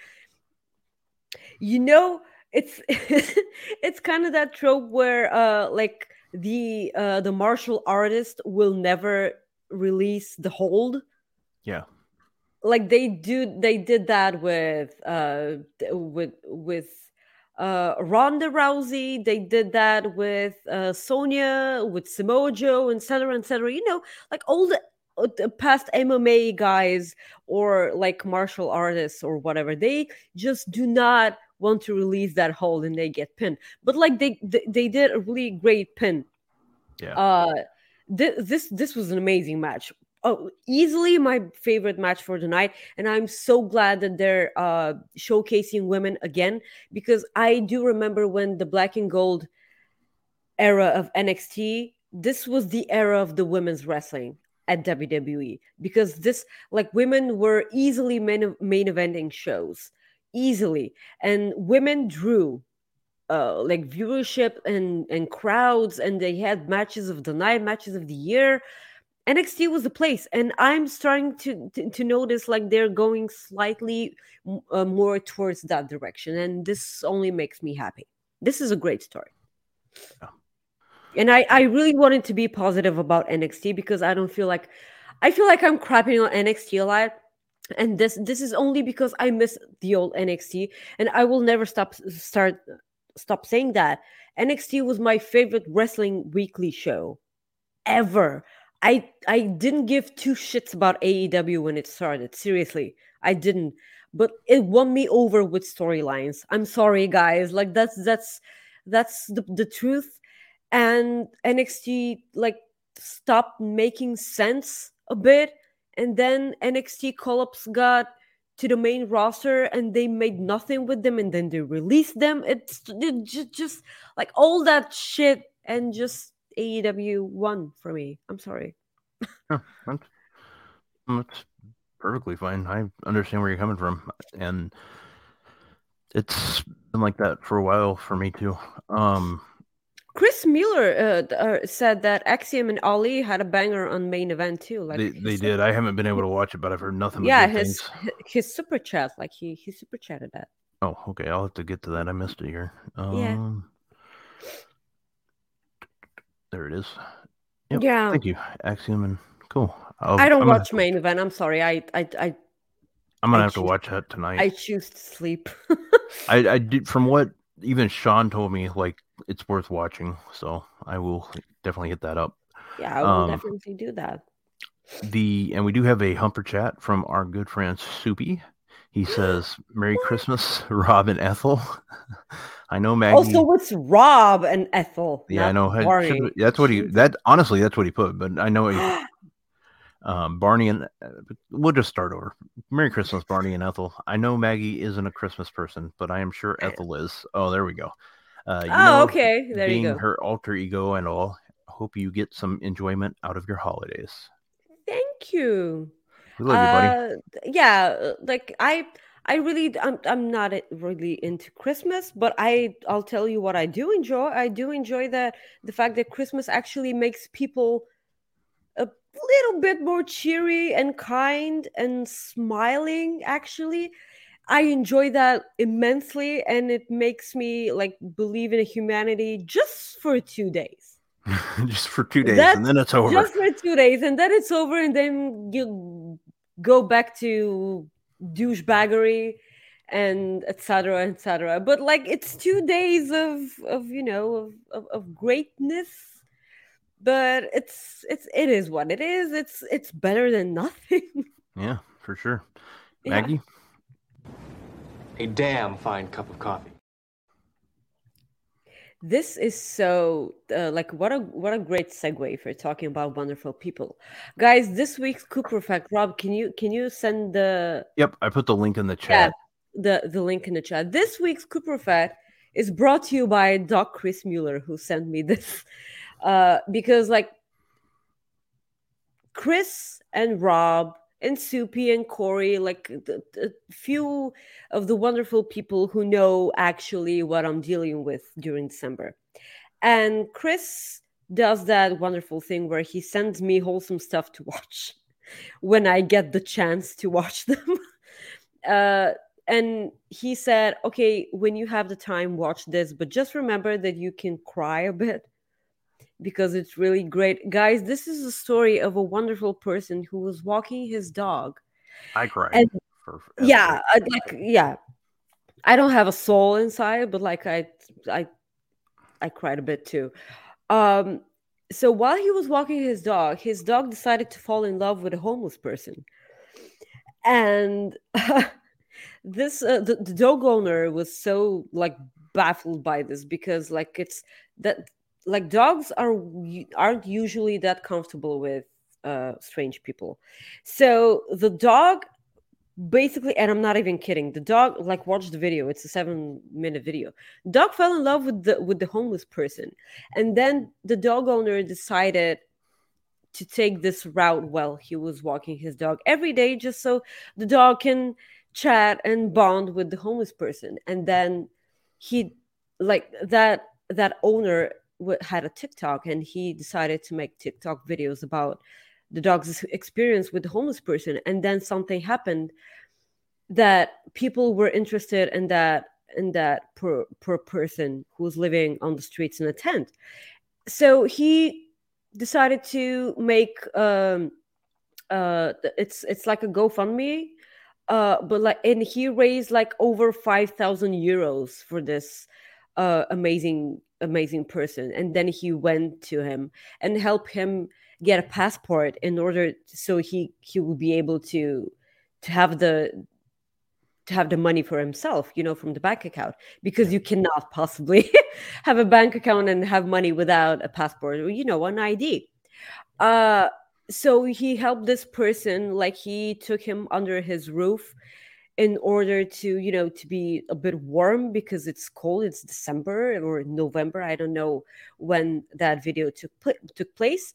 you know it's it's kind of that trope where uh like the uh the martial artist will never release the hold. Yeah, like they do they did that with uh with with uh Ronda Rousey they did that with uh Sonya with Samoa Joe etc etc you know like all the, uh, the past MMA guys or like martial artists or whatever they just do not want to release that hold and they get pinned but like they they, they did a really great pin Yeah. uh this this this was an amazing match. Oh, easily my favorite match for the night, and I'm so glad that they're uh, showcasing women again because I do remember when the black and gold era of NXT, this was the era of the women's wrestling at WWE because this like women were easily main, main eventing shows easily and women drew uh, like viewership and and crowds and they had matches of the night matches of the year nxt was the place and i'm starting to to, to notice like they're going slightly uh, more towards that direction and this only makes me happy. This is a great story. Yeah. and i i really wanted to be positive about nxt because i don't feel like i feel like i'm crapping on nxt a lot and this this is only because i miss the old nxt and i will never stop start stop saying that. Nxt was my favorite wrestling weekly show ever i i didn't give two shits about aew when it started seriously i didn't. But it won me over with storylines. I'm sorry guys like that's that's that's the, the truth. And nxt like stopped making sense a bit. And then nxt call-ups got to the main roster and they made nothing with them. And then they released them. It's it just, just like all that shit and just aew won for me i'm sorry Yeah, that's, that's perfectly fine. I understand where you're coming from, and it's been like that for a while for me too. Um, chris mueller uh, uh, said that axiom and ali had a banger on main event too like they they did. I haven't been able to watch it, but I've heard nothing. Yeah his things. his super chat like he he super chatted that Oh, okay. I'll have to get to that. I missed it here. Um, Yeah. There it is. Yep, yeah Thank you, Axiom, and cool. I'll, i don't I'm gonna- watch main event i'm sorry i i i, I'm gonna I have to watch that tonight. I choose to sleep I, I did from what even Sean told me, like it's worth watching. So I will definitely hit that up. yeah i will Um, definitely do that The and we do have a humper chat from our good friend Soupy. He says, "Merry Christmas, Rob and Ethel." I know Maggie. Also, what's Rob and Ethel. yeah, I know. Barney. That's what he. That honestly, that's what he put. But I know he, um, Barney and uh, we'll just start over. Merry Christmas, Barney and Ethel. I know Maggie isn't a Christmas person, but I am sure Ethel is. Oh, there we go. Uh, you oh, know, okay. There being you go. her alter ego and all. Hope you get some enjoyment out of your holidays. Thank you. We love you, buddy. Uh, yeah, uh, like I, I really, I'm, I'm not really into Christmas, but I, I'll tell you what I do enjoy. I do enjoy that the fact that Christmas actually makes people a little bit more cheery and kind and smiling. Actually, I enjoy that immensely, and it makes me like believe in humanity just for two days. just for two days, That's and then it's over. just for two days and then it's over and then you go back to douchebaggery and etc etc but like it's two days of of you know of, of, of greatness but it's it's it is what it is it's it's better than nothing Yeah, for sure. Yeah. Maggie, A damn fine cup of coffee. This is so uh, like what a what a great segue for talking about wonderful people guys this week's cooper fact rob can you can you send the yep, I put the link in the Yeah, chat. the the link in the chat. This week's Cooper Effect is brought to you by Doc Chris Mueller, who sent me this. Uh, because like Chris and Rob and Soupy and Corey, like the few of the wonderful people who know actually what I'm dealing with during December. And Chris does that wonderful thing where he sends me wholesome stuff to watch when I get the chance to watch them. uh, and he said, "Okay, when you have the time, watch this, but just remember that you can cry a bit because it's really great, guys. This is a story of a wonderful person who was walking his dog. I cried. And- for, for Yeah, I, like yeah, I don't have a soul inside, but like I, I, I cried a bit too. Um, so while he was walking his dog, his dog decided to fall in love with a homeless person, and this uh, the, the dog owner was so like baffled by this because like it's that like dogs are aren't usually that comfortable with uh strange people. So the dog basically and i'm not even kidding the dog like watch the video it's a seven minute video. Dog fell in love with the with the homeless person and then the dog owner decided to take this route while he was walking his dog every day just so the dog can chat and bond with the homeless person. And then he like that that owner had a tiktok and he decided to make tiktok videos about the dog's experience with the homeless person and then something happened that people were interested in that in that poor poor person who was living on the streets in a tent. So he decided to make um uh it's it's like a gofundme uh but like and he raised like over 5000 euros for this uh amazing amazing person and then he went to him and helped him get a passport in order so he he would be able to to have the to have the money for himself you know from the bank account because you cannot possibly have a bank account and have money without a passport or you know an id uh so he helped this person like he took him under his roof in order to you know to be a bit warm because it's cold it's december or november i don't know when that video took pl- took place.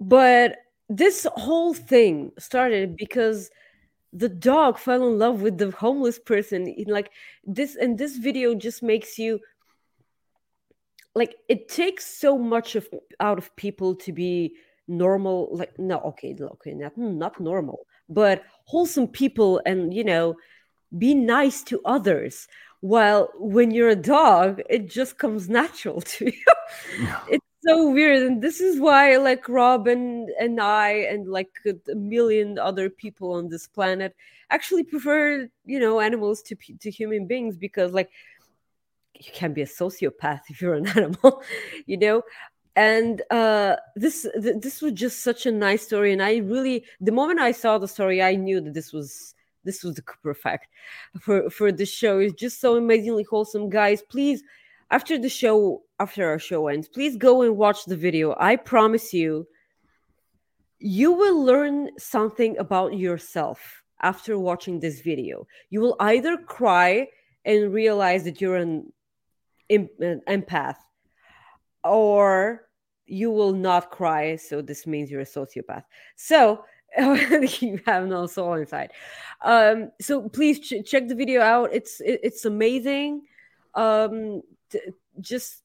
But this whole thing started because the dog fell in love with the homeless person in like this and this video just makes you like it takes so much of out of people to be normal like no okay okay not not normal but wholesome people and you know be nice to others. While when you're a dog it just comes natural to you. Yeah. it's so weird. And this is why like rob and, and i and like a million other people on this planet actually prefer you know animals to to human beings because like you can be a sociopath if you're an animal you know and uh this th- this was just such a nice story. And i really the moment i saw the story i knew that this was this was the cooper effect for for the show. It's just so amazingly wholesome. Guys please after the show after our show ends please go and watch the video. I promise you you will learn something about yourself after watching this video. You will either cry and realize that you're an, an empath or you will not cry so this means you're a sociopath. So you have no soul inside. Um so please ch- check the video out. It's it, it's amazing. Um t- just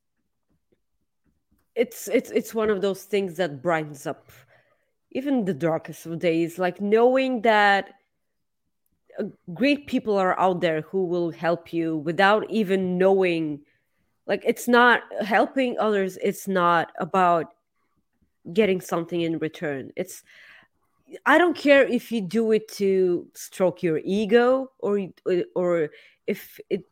it's it's it's one of those things that brightens up even the darkest of days like knowing that uh, great people are out there who will help you without even knowing like it's not helping others it's not about getting something in return. It's i don't care if you do it to stroke your ego or or if it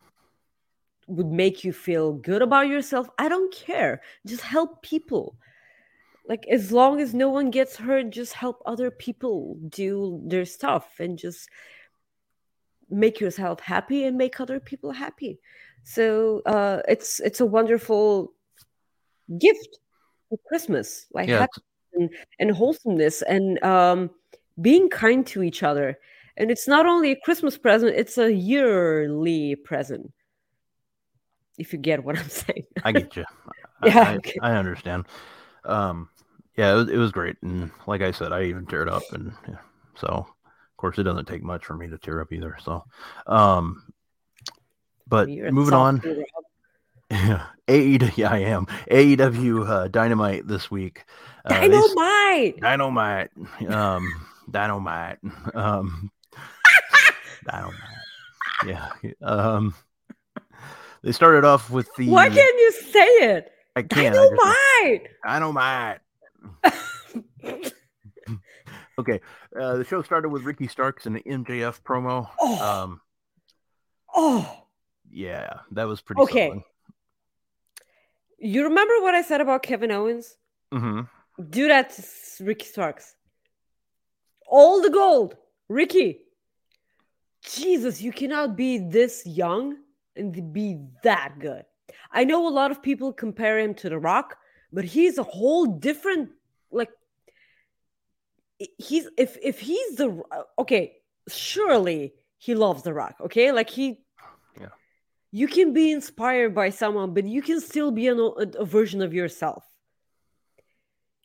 would make you feel good about yourself i don't care. Just help people. Like as long as no one gets hurt just help other people do their stuff and just make yourself happy and make other people happy so uh it's it's a wonderful gift for christmas like Yeah, happiness and, and wholesomeness and um being kind to each other and it's not only a christmas present it's a yearly present if you get what i'm saying I get you. Yeah, I, okay. I, I understand. Um, yeah, it was, it was great, and like I said, I even teared up, and yeah, so of course it doesn't take much for me to tear up either. So, um, but You're moving on, yeah, AEW, yeah, I am AEW uh, Dynamite this week. Uh, they dynamite Dynamite, um, Dynamite, um, Dynamite. Yeah, um, they started off with the. why can't you say it I can't. I just- dynamite Dynamite. Okay, uh, the show started with Ricky Starks and the MJF promo. Oh. Um, oh yeah, that was pretty. Okay. you remember what i said about kevin owens hmm do that to ricky starks all the gold ricky jesus you cannot be this young and be that good I know a lot of people compare him to The Rock, but he's a whole different like he's if if he's the okay, surely he loves The Rock, okay? Like he. You can be inspired by someone, but you can still be an, a, a version of yourself.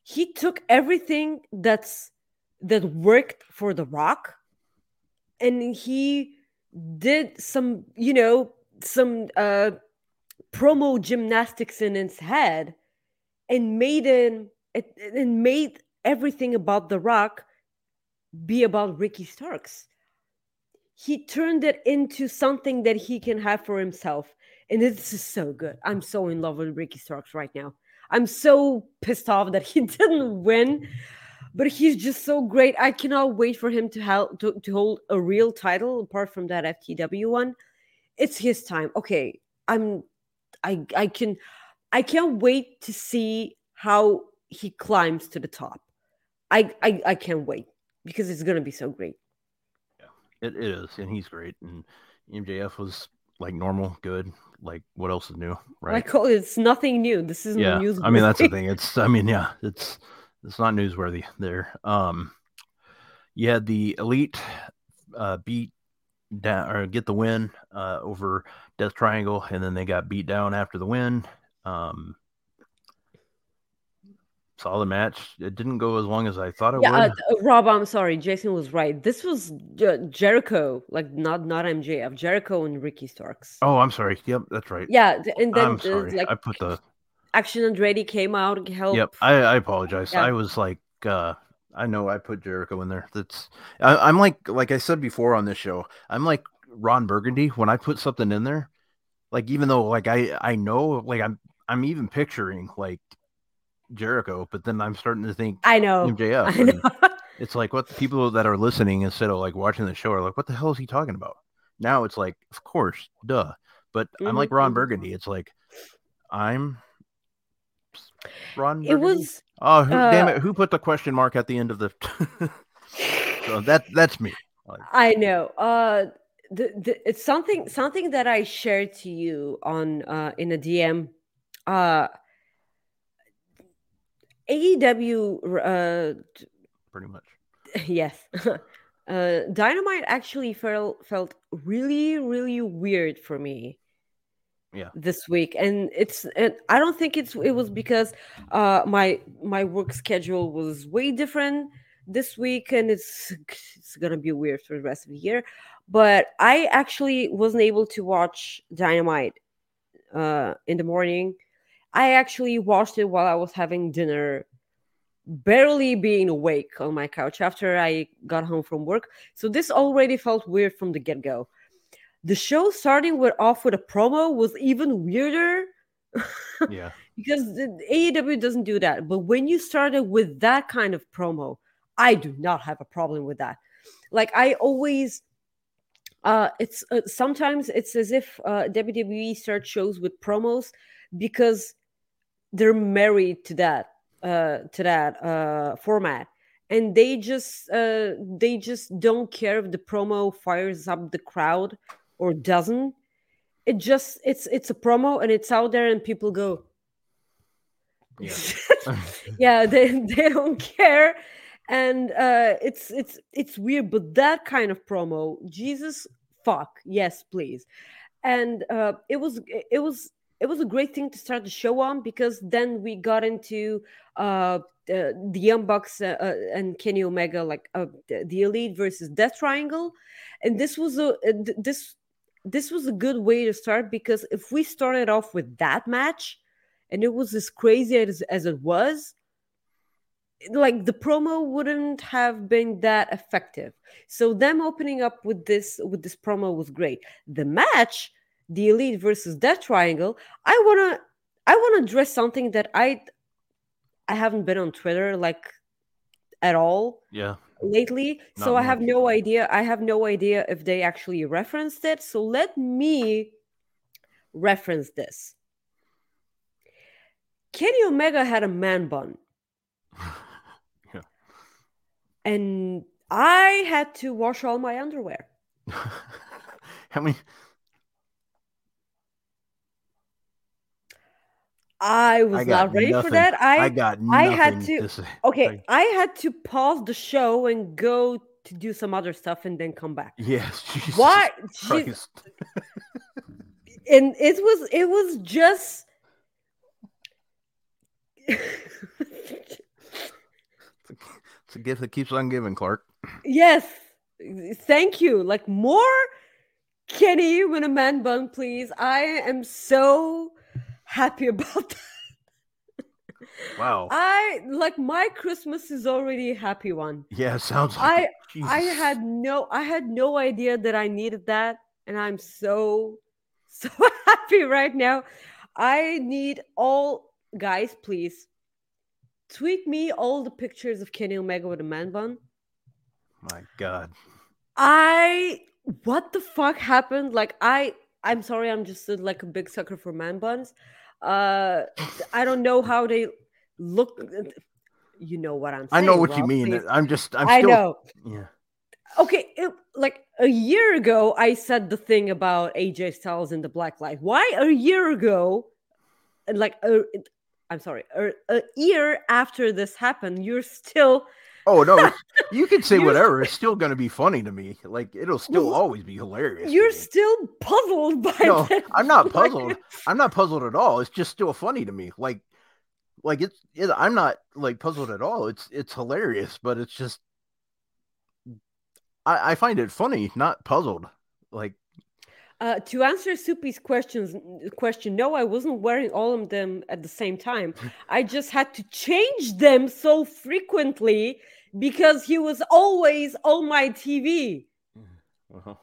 He took everything that's that worked for The Rock and he did some, you know, some uh promo gymnastics in his head and made it and made everything about the rock be about ricky starks he turned it into something that he can have for himself. And this is so good. I'm so in love with ricky starks right now. I'm so pissed off that he didn't win but he's just so great. I cannot wait for him to, help, to, to hold a real title apart from that ftw one. It's his time. Okay i'm I I can I can't wait to see how he climbs to the top. I I, I can't wait because it's gonna be so great. It is, and he's great. And MJF was like normal, good. Like what else is new, right? Call it it's nothing new. This isn't yeah, news. I mean that's the thing. It's I mean yeah, it's it's not newsworthy there. Um, you had the elite uh, beat down or get the win uh, over Death Triangle, and then they got beat down after the win. Um, solid match. It didn't go as long as I thought it Yeah, would. uh, uh, Rob, I'm sorry. Jason was right. This was uh, Jericho, like not not MJF. Jericho and Ricky Starks. oh, I'm sorry. Yep, that's right. Yeah, and then I'm uh, sorry. like I put the Action Andretti came out and helped. Yep, I, I apologize. Yeah. I was like, uh, I know I put Jericho in there. That's I, I'm like, like I said before on this show, I'm like Ron Burgundy when I put something in there. Like even though like I I know like I'm I'm even picturing like Jericho, but then I'm starting to think I know. MJF. I know. It's like what the people that are listening instead of like watching the show are like, what the hell is he talking about? Now it's like, of course, duh. But I'm like Ron mhm. Burgundy. It's like I'm Ron. it was Oh, who, damn Uh, it! Who put the question mark at the end of the? so that that's me. I know. Uh, the, the, it's something something that I shared to you on uh, in a DM. Uh, AEW. Uh, Pretty much. yes. uh, Dynamite actually felt felt really really weird for me. Yeah. This week, and it's and I don't think it's it was because uh my my work schedule was way different this week, and it's it's gonna be weird for the rest of the year. But I actually wasn't able to watch Dynamite uh in the morning. I actually watched it while I was having dinner barely being awake on my couch after I got home from work. So this already felt weird from the get go. The show starting with off with a promo was even weirder Yeah. because the AEW doesn't do that. But when you started with that kind of promo, I do not have a problem with that. Like I always, uh, it's uh, sometimes it's as if uh, WWE starts shows with promos because they're married to that uh, to that uh, format, and they just uh, they just don't care if the promo fires up the crowd or doesn't. It just it's it's a promo and it's out there and people go, Yeah. yeah they, they don't care and uh it's it's it's weird but that kind of promo jesus fuck yes please and uh it was it was it was a great thing to start the show on because then we got into uh the, the uh, uh, and kenny omega like uh, the, the elite versus death triangle. And this was a uh, this this was a good way to start because if we started off with that match and it was as crazy as, as it was like the promo wouldn't have been that effective. So them opening up with this with this promo was great. The match the elite versus death triangle i want to i want to address something that i i haven't been on twitter like at all Yeah. lately so Not i have no idea i have no idea if they actually referenced it so let me reference this kenny omega had a man bun Yeah. and i had to wash all my underwear How many? I was I not ready nothing. for that. I, I got I had to- say. okay. I had to pause the show and go to do some other stuff and then come back. yes. Jesus Why? Christ. and it was it was just It's a gift that keeps on giving, Clark. yes thank you like more kenny man bun please i am so happy about that Wow. i like my christmas is already a happy one yeah, sounds like I- i had no i had no idea that i needed that and i'm so so happy right now i need all guys please tweet me all the pictures of kenny omega with a man bun My God. I what the fuck happened? Like I I'm sorry, I'm just like a big sucker for man buns. Uh I don't know how they look you know what I'm saying. I know what you mean. please. I'm just. I'm I still. know. Yeah. Okay, it, like a year ago I said the thing about AJ Styles and the black light. Why a year ago and like a, I'm sorry, a, a year after this happened, you're still Oh no, you can say whatever. It's still going to be funny to me. Like it'll still Well, always be hilarious. you're still puzzled by No, that. I'm not puzzled. I'm not puzzled at all. It's just still funny to me. Like, like it's. It, I'm not like puzzled at all. It's it's hilarious, but it's just. I I find it funny, not puzzled. Like Uh, to answer Soupy's questions, question, no, I wasn't wearing all of them at the same time. I just had to change them so frequently because he was always on my TV. uh-huh.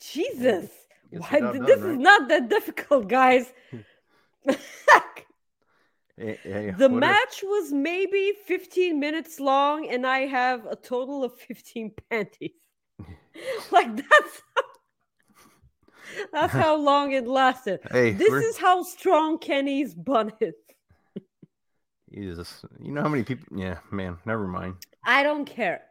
Jesus, why? job This done, is not that difficult, guys. The match was maybe 15 minutes long, and I have a total of 15 panties. like that's that's how long it lasted. Hey, This we're- is how strong Kenny's bun is. Jesus. You know how many people? Yeah, man. Never mind. I don't care.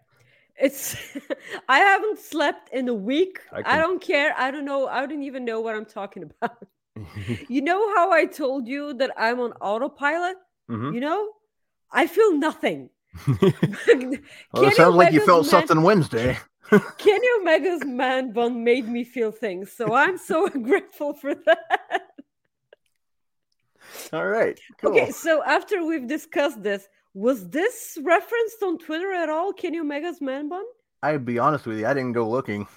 It's I haven't slept in a week. I I, don't care. I don't know. I don't even know what I'm talking about. you know how I told you that I'm on autopilot? Mhm. You know? I feel nothing. well, it sounds like you felt man- something Wednesday. Kenny Omega's man bun made me feel things. So I'm so grateful for that. All right. Cool. Okay, so after we've discussed this, was this referenced on Twitter at all? Can Kenny Omega's man bun? I'd be honest with you. I didn't go looking.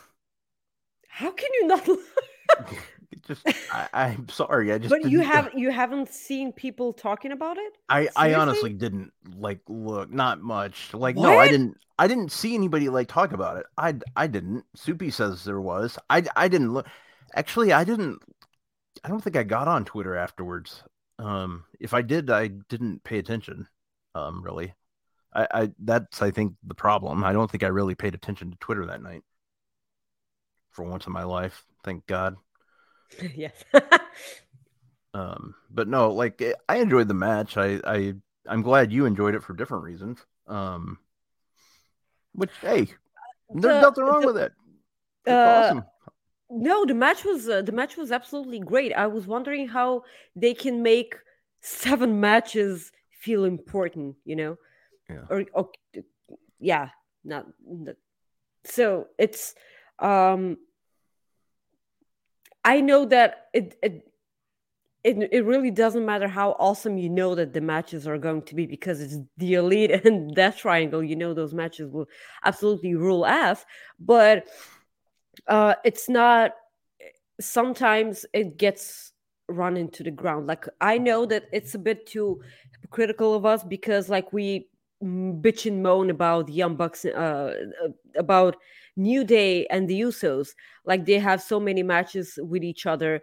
How can you not? It just, I, I'm sorry. I just. but you have you haven't seen people talking about it? I, I honestly didn't like look. Not much. Like no, I didn't. I didn't see anybody like talk about it. I I didn't. Soupy says there was. I I didn't look. Actually, I didn't. I don't think I got on Twitter afterwards. Um, if I did, I didn't pay attention. Um, really. I, I that's I think the problem. I don't think I really paid attention to Twitter that night. For once in my life, thank God. yes. Um, but no, like eh, I enjoyed the match. I I I'm glad you enjoyed it for different reasons. Um, which hey, there's The- nothing wrong the- with it. It's uh, awesome. No, the match was uh, the match was absolutely great. I was wondering how they can make seven matches feel important. You know, Yeah. or, or yeah, not, not so it's um I know that it, it it it really doesn't matter how awesome you know that the matches are going to be because it's the elite and death triangle you know those matches will absolutely rule ass but uh it's not sometimes it gets run into the ground. Like i know that it's a bit too hypocritical of us because like we bitch and moan about the young bucks uh uh, about new day and the usos. Like they have so many matches with each other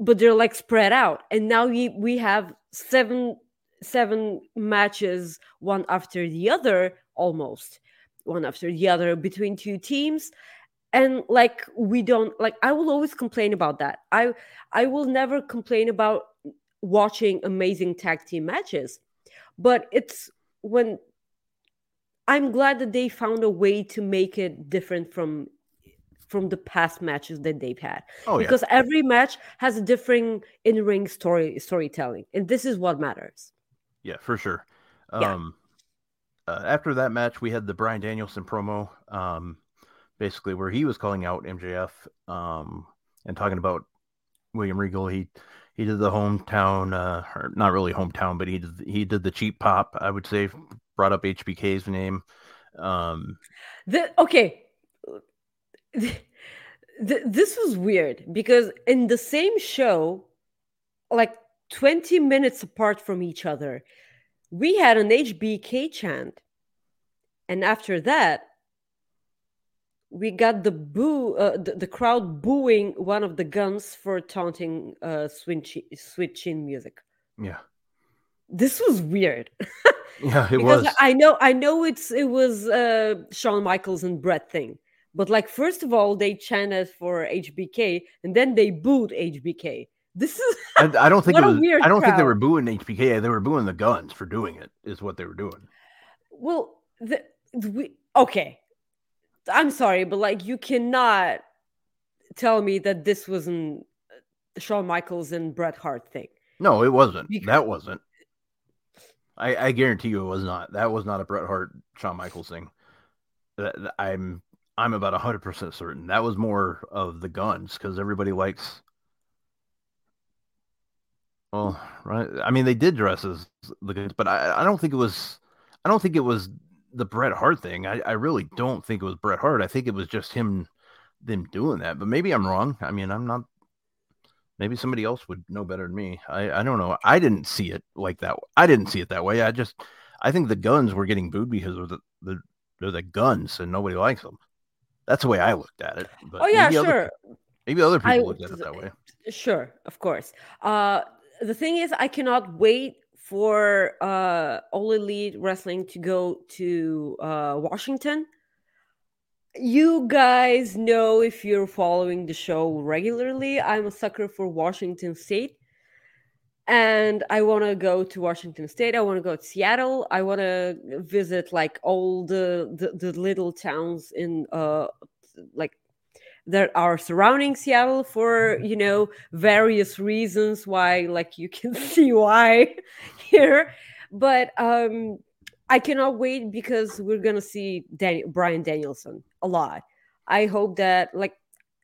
but they're like spread out. And now we, we have seven seven matches one after the other almost. One after the other between two teams and like we don't like i will always complain about that i i will never complain about watching amazing tag team matches but it's when i'm glad that they found a way to make it different from from the past matches that they've had Oh yeah. because every match has a different in-ring story storytelling and this is what matters Yeah, for sure. Yeah. Um, uh, after that match, we had the Bryan Danielson promo, um, basically where he was calling out MJF um, and talking about William Regal. He he did the hometown, uh, or not really hometown, but he did he did the cheap pop. I would say brought up HBK's name. Um, the, okay Th- this was weird because in the same show like 20 minutes apart from each other we had an hbk chant and after that we got the boo uh, the, the crowd booing one of the guns for taunting uh sweet chin, sweet chin music yeah, this was weird yeah, it because was. I know I know it's it was uh Shawn Michaels and Bret thing. But like first of all they chanted for HBK and then they booed HBK. This is I, I don't think it was. weird I don't think they were booing HBK. They were booing the guns for doing it. Is what they were doing. well the, the we, okay. I'm sorry, but like you cannot tell me that this wasn't Shawn Michaels and Bret Hart thing. No, it wasn't. Because- that wasn't. I, I guarantee you it was not. That was not a Bret Hart, Shawn Michaels thing. That, I'm I'm about hundred percent certain that was more of the guns because everybody likes. Well, right. I mean, they did dress as the guns, but I, I don't think it was. I don't think it was the Bret Hart thing. I, I really don't think it was Bret Hart. I think it was just him, them doing that. But maybe I'm wrong. I mean, I'm not maybe somebody else would know better than me. I, I don't know. I didn't see it like that. I didn't see it that way. I just I think the guns were getting booed because of the, the they're the guns and nobody likes them. That's the way I looked at it. But oh yeah, maybe sure. Other, maybe other people I- looked at it that way. Sure, of course. Uh, the thing is, I cannot wait for uh, All Elite Wrestling to go to uh, Washington. You guys know if you're following the show regularly, I'm a sucker for Washington State. And I want to go to Washington State. I want to go to Seattle. I want to visit like all the, the, the little towns in uh like that are surrounding Seattle for you know various reasons why like you can see why here but um I cannot wait because we're gonna see Dan- Bryan Danielson a lot. I hope that like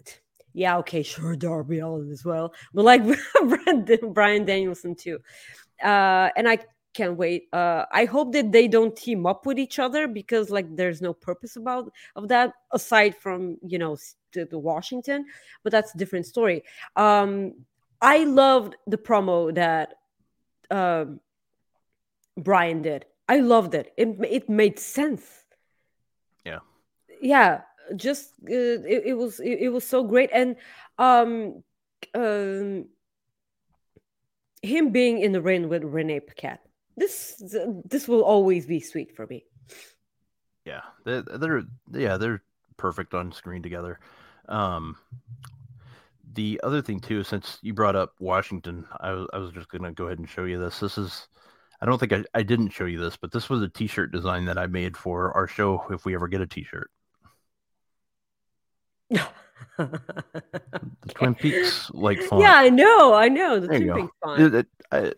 yeah okay sure Darby Allin as well but like Bryan Danielson too. Uh and I can't wait uh I hope that they don't team up with each other because like there's no purpose about of that aside from you know the, the Washington but that's a different story. Um I loved the promo that um Bryan did I loved it it, it made sense Yeah. yeah just uh, it, it was it, it was so great and um um him being in the ring with Renee Paquette this this will always be sweet for me Yeah, they're, they're yeah they're perfect on screen together. Um, the other thing too, since you brought up Washington, I was I was just gonna go ahead and show you this. This is I don't think I, I didn't show you this, but this was a T-shirt design that I made for our show. If we ever get a T-shirt, the Twin Peaks like font. yeah I know I know the There Twin. Peaks font. It- it- I-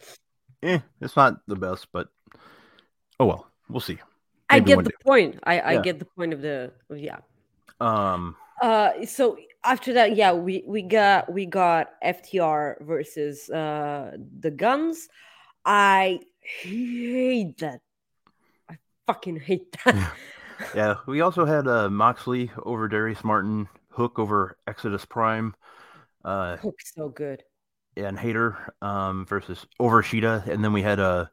eh, it's not the best, but oh well, we'll see. I get the day. point I I Yeah. get the point of the yeah Um, Uh, so after that, yeah, we we got we got FTR versus uh the Guns. I hate that. I fucking hate that. yeah, we also had uh, Moxley over Darius Martin, Hook over Exodus Prime, uh, Hook's so good. and Hayter um, versus over Shida, and then we had a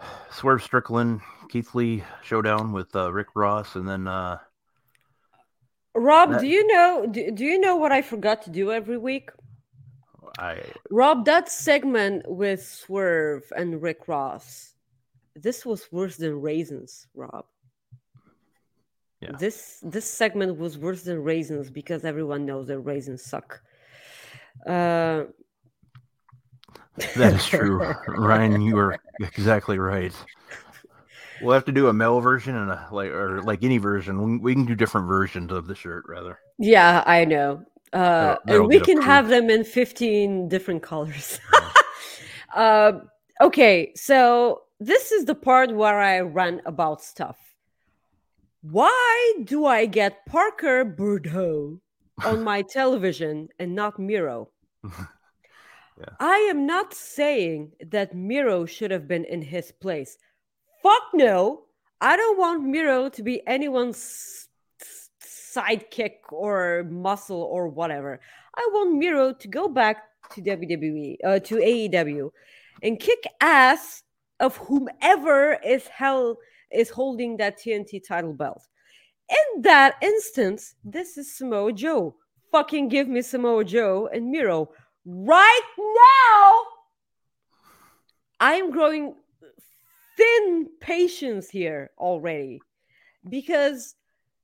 uh, Swerve Strickland, Keith Lee showdown with uh, Rick Ross, and then uh, Rob, That- do you know do, do you know what I forgot to do every week? I Rob, that segment with Swerve and Rick Ross, this was worse than raisins, Rob. Yeah. This this segment was worse than raisins because everyone knows that raisins suck. Uh, that is true, Ryan. You are exactly right. We'll have to do a male version and a like or like any version. We- We can do different versions of the shirt rather. Yeah, I know. Uh, and we can have them in 15 different colors. um, okay, so this is the part where I rant about stuff. Why do I get Parker Boudreaux on my television and not Miro? Yeah. I am not saying that Miro should have been in his place. Fuck no. I don't want Miro to be anyone's sidekick or muscle or whatever. I want Miro to go back to WWE, uh, to AEW, and kick ass of whomever is hell is holding that TNT title belt. In that instance, this is Samoa Joe. Fucking give me Samoa Joe and Miro right now. I'm growing thin patience here already because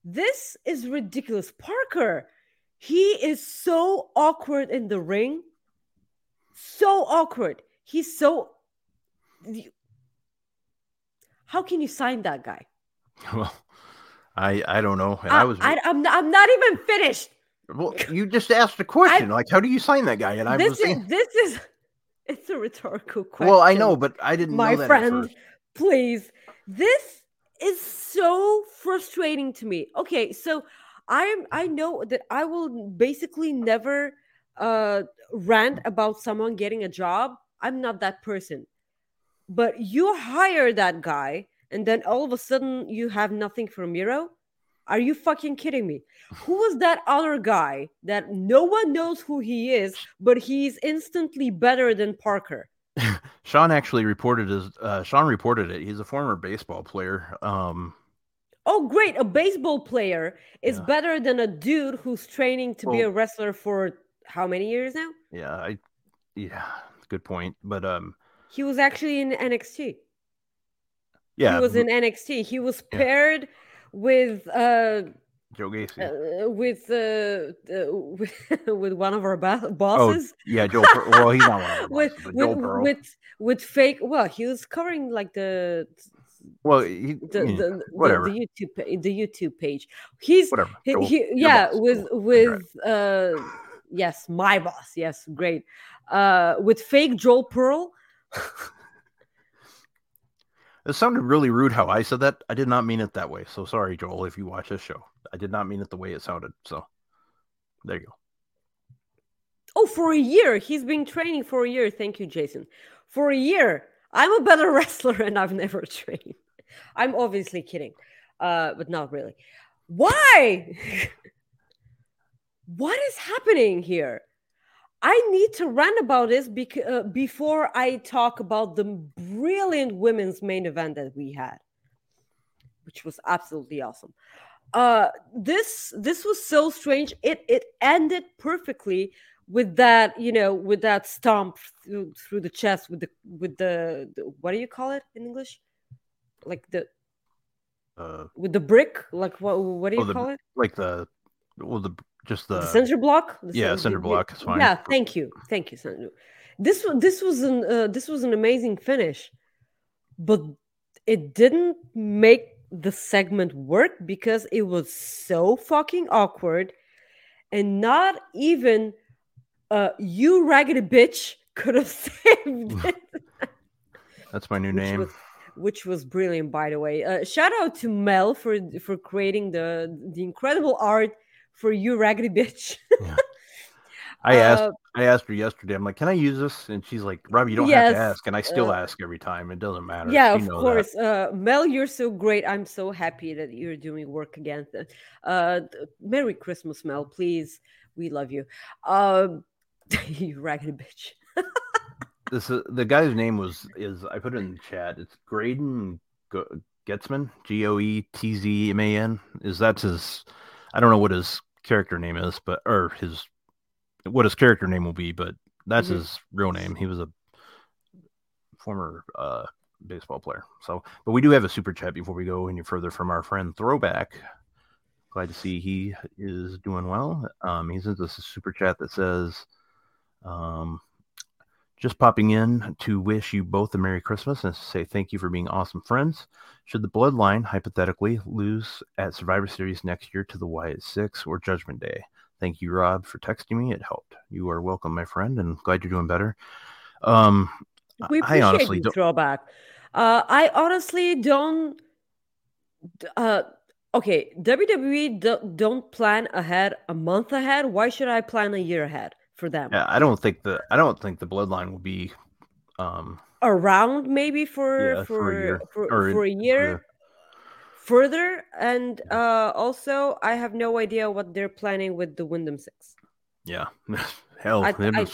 this is ridiculous. Parker, he is so awkward in the ring. So awkward. He's so. How can you sign that guy? Well, I I don't know. And I, was I, am not, I'm not even finished. well. You just asked a question. like, how do you sign that guy? And I this was is saying, this is it's a rhetorical question. well, I know, but I didn't my know that at friend, please. This is so frustrating to me. Okay, so I am I know that I will basically never uh rant about someone getting a job. I'm not that person. But you hire that guy and then all of a sudden you have nothing for Miro? Are you fucking kidding me? Who was that other guy that no one knows who he is, but he's instantly better than Parker? Sean actually reported his. Uh, Sean reported it. He's a former baseball player. Um, Oh, great. A baseball player is Yeah. better than a dude who's training to be a wrestler for how many years now? yeah, I, yeah, good point. But um, He was actually in NXT. yeah, he was in NXT. He was paired with uh, Joe Gacy. uh with uh, uh with, with one of our ba- oh, bosses. yeah, Joe. Pur- well, he's not one of the with bosses, with, Burrow. with with fake well he was covering like the well, he, the, I mean, the, the, whatever, youtube the youtube page he's whatever. he, he- yeah boss. with with uh yes my boss yes great uh with fake joel pearl It sounded really rude how I said that. I did not mean it that way. So sorry, Joel, if you watch this show. I did not mean it the way it sounded. So there you go. oh for a year he's been training for a year. Thank you jason. For a year i'm a better wrestler and i've never trained. I'm obviously kidding uh but not really. Why? What is happening here? I need to rant about this bec- uh, before i talk about the brilliant women's main event that we had which was absolutely awesome uh this this was so strange. It it ended perfectly with that you know with that stomp through, through the chest with the with the, the what do you call it in english? Like the Uh, with the brick? Like what what do you Oh, the- call it? like the, well, the just the, the center block? The yeah, cen- cinder the- the- block is fine. yeah thank you thank you Sandra. this was this was an uh, this was an amazing finish but it didn't make the segment worked because it was so fucking awkward. And not even uh you raggedy bitch could have saved it. That's my new which name. was, which was brilliant by the way. Uh, shout out to mel for for creating the the incredible art for you raggedy bitch I asked Uh, I asked her yesterday. I'm like, can I use this? And she's like, Rob, you don't have to ask. And I still uh, ask every time. It doesn't matter. yeah She of course uh mel you're so great i'm so happy that you're doing work again uh merry christmas mel please we love you um you raggedy bitch This is, the guy's name was is I put it in the chat. It's Graydon Goetzman, G O E T Z M A N. Is that's his? I don't know what his character name is, but or his what his character name will be, but that's Mhm. his real name. He was a former uh, baseball player. So, but we do have a super chat before we go any further from our friend Throwback. Glad to see he is doing well. Um, he sends us a super chat that says, um, Just popping in to wish you both a Merry Christmas and say thank you for being awesome friends. Should the Bloodline hypothetically lose at Survivor Series next year to the Wyatt Six or Judgment Day? Thank you, Rob, for texting me. It helped. You are welcome, my friend, and glad you're doing better. Um, We I appreciate honestly the don't. throwback. Uh, I honestly don't. Uh, okay, WWE do, don't plan ahead a month ahead. Why should I plan a year ahead for them? Yeah, I don't think the I don't think the Bloodline will be. Um, Around maybe for Yeah, for for a year. for, Or for a year. Further, and uh, also I have no idea what they're planning with the Windham Six. yeah, hell, I- I-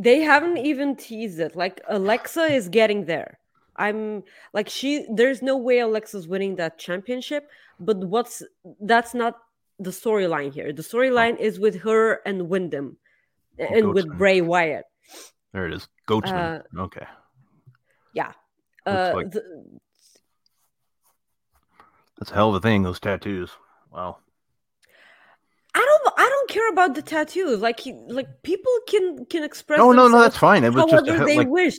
they haven't even teased it like alexa is getting there i'm like she there's no way alexa's winning that championship but what's that's not the storyline here the storyline is with her and windham and with bray wyatt there it is. Goetzman. Uh, okay. yeah uh like- the- That's a hell of a thing. Those tattoos. Wow. i don't i don't care about the tattoos like like people can can express No, no, no. That's fine. It was just a however hell, they like wish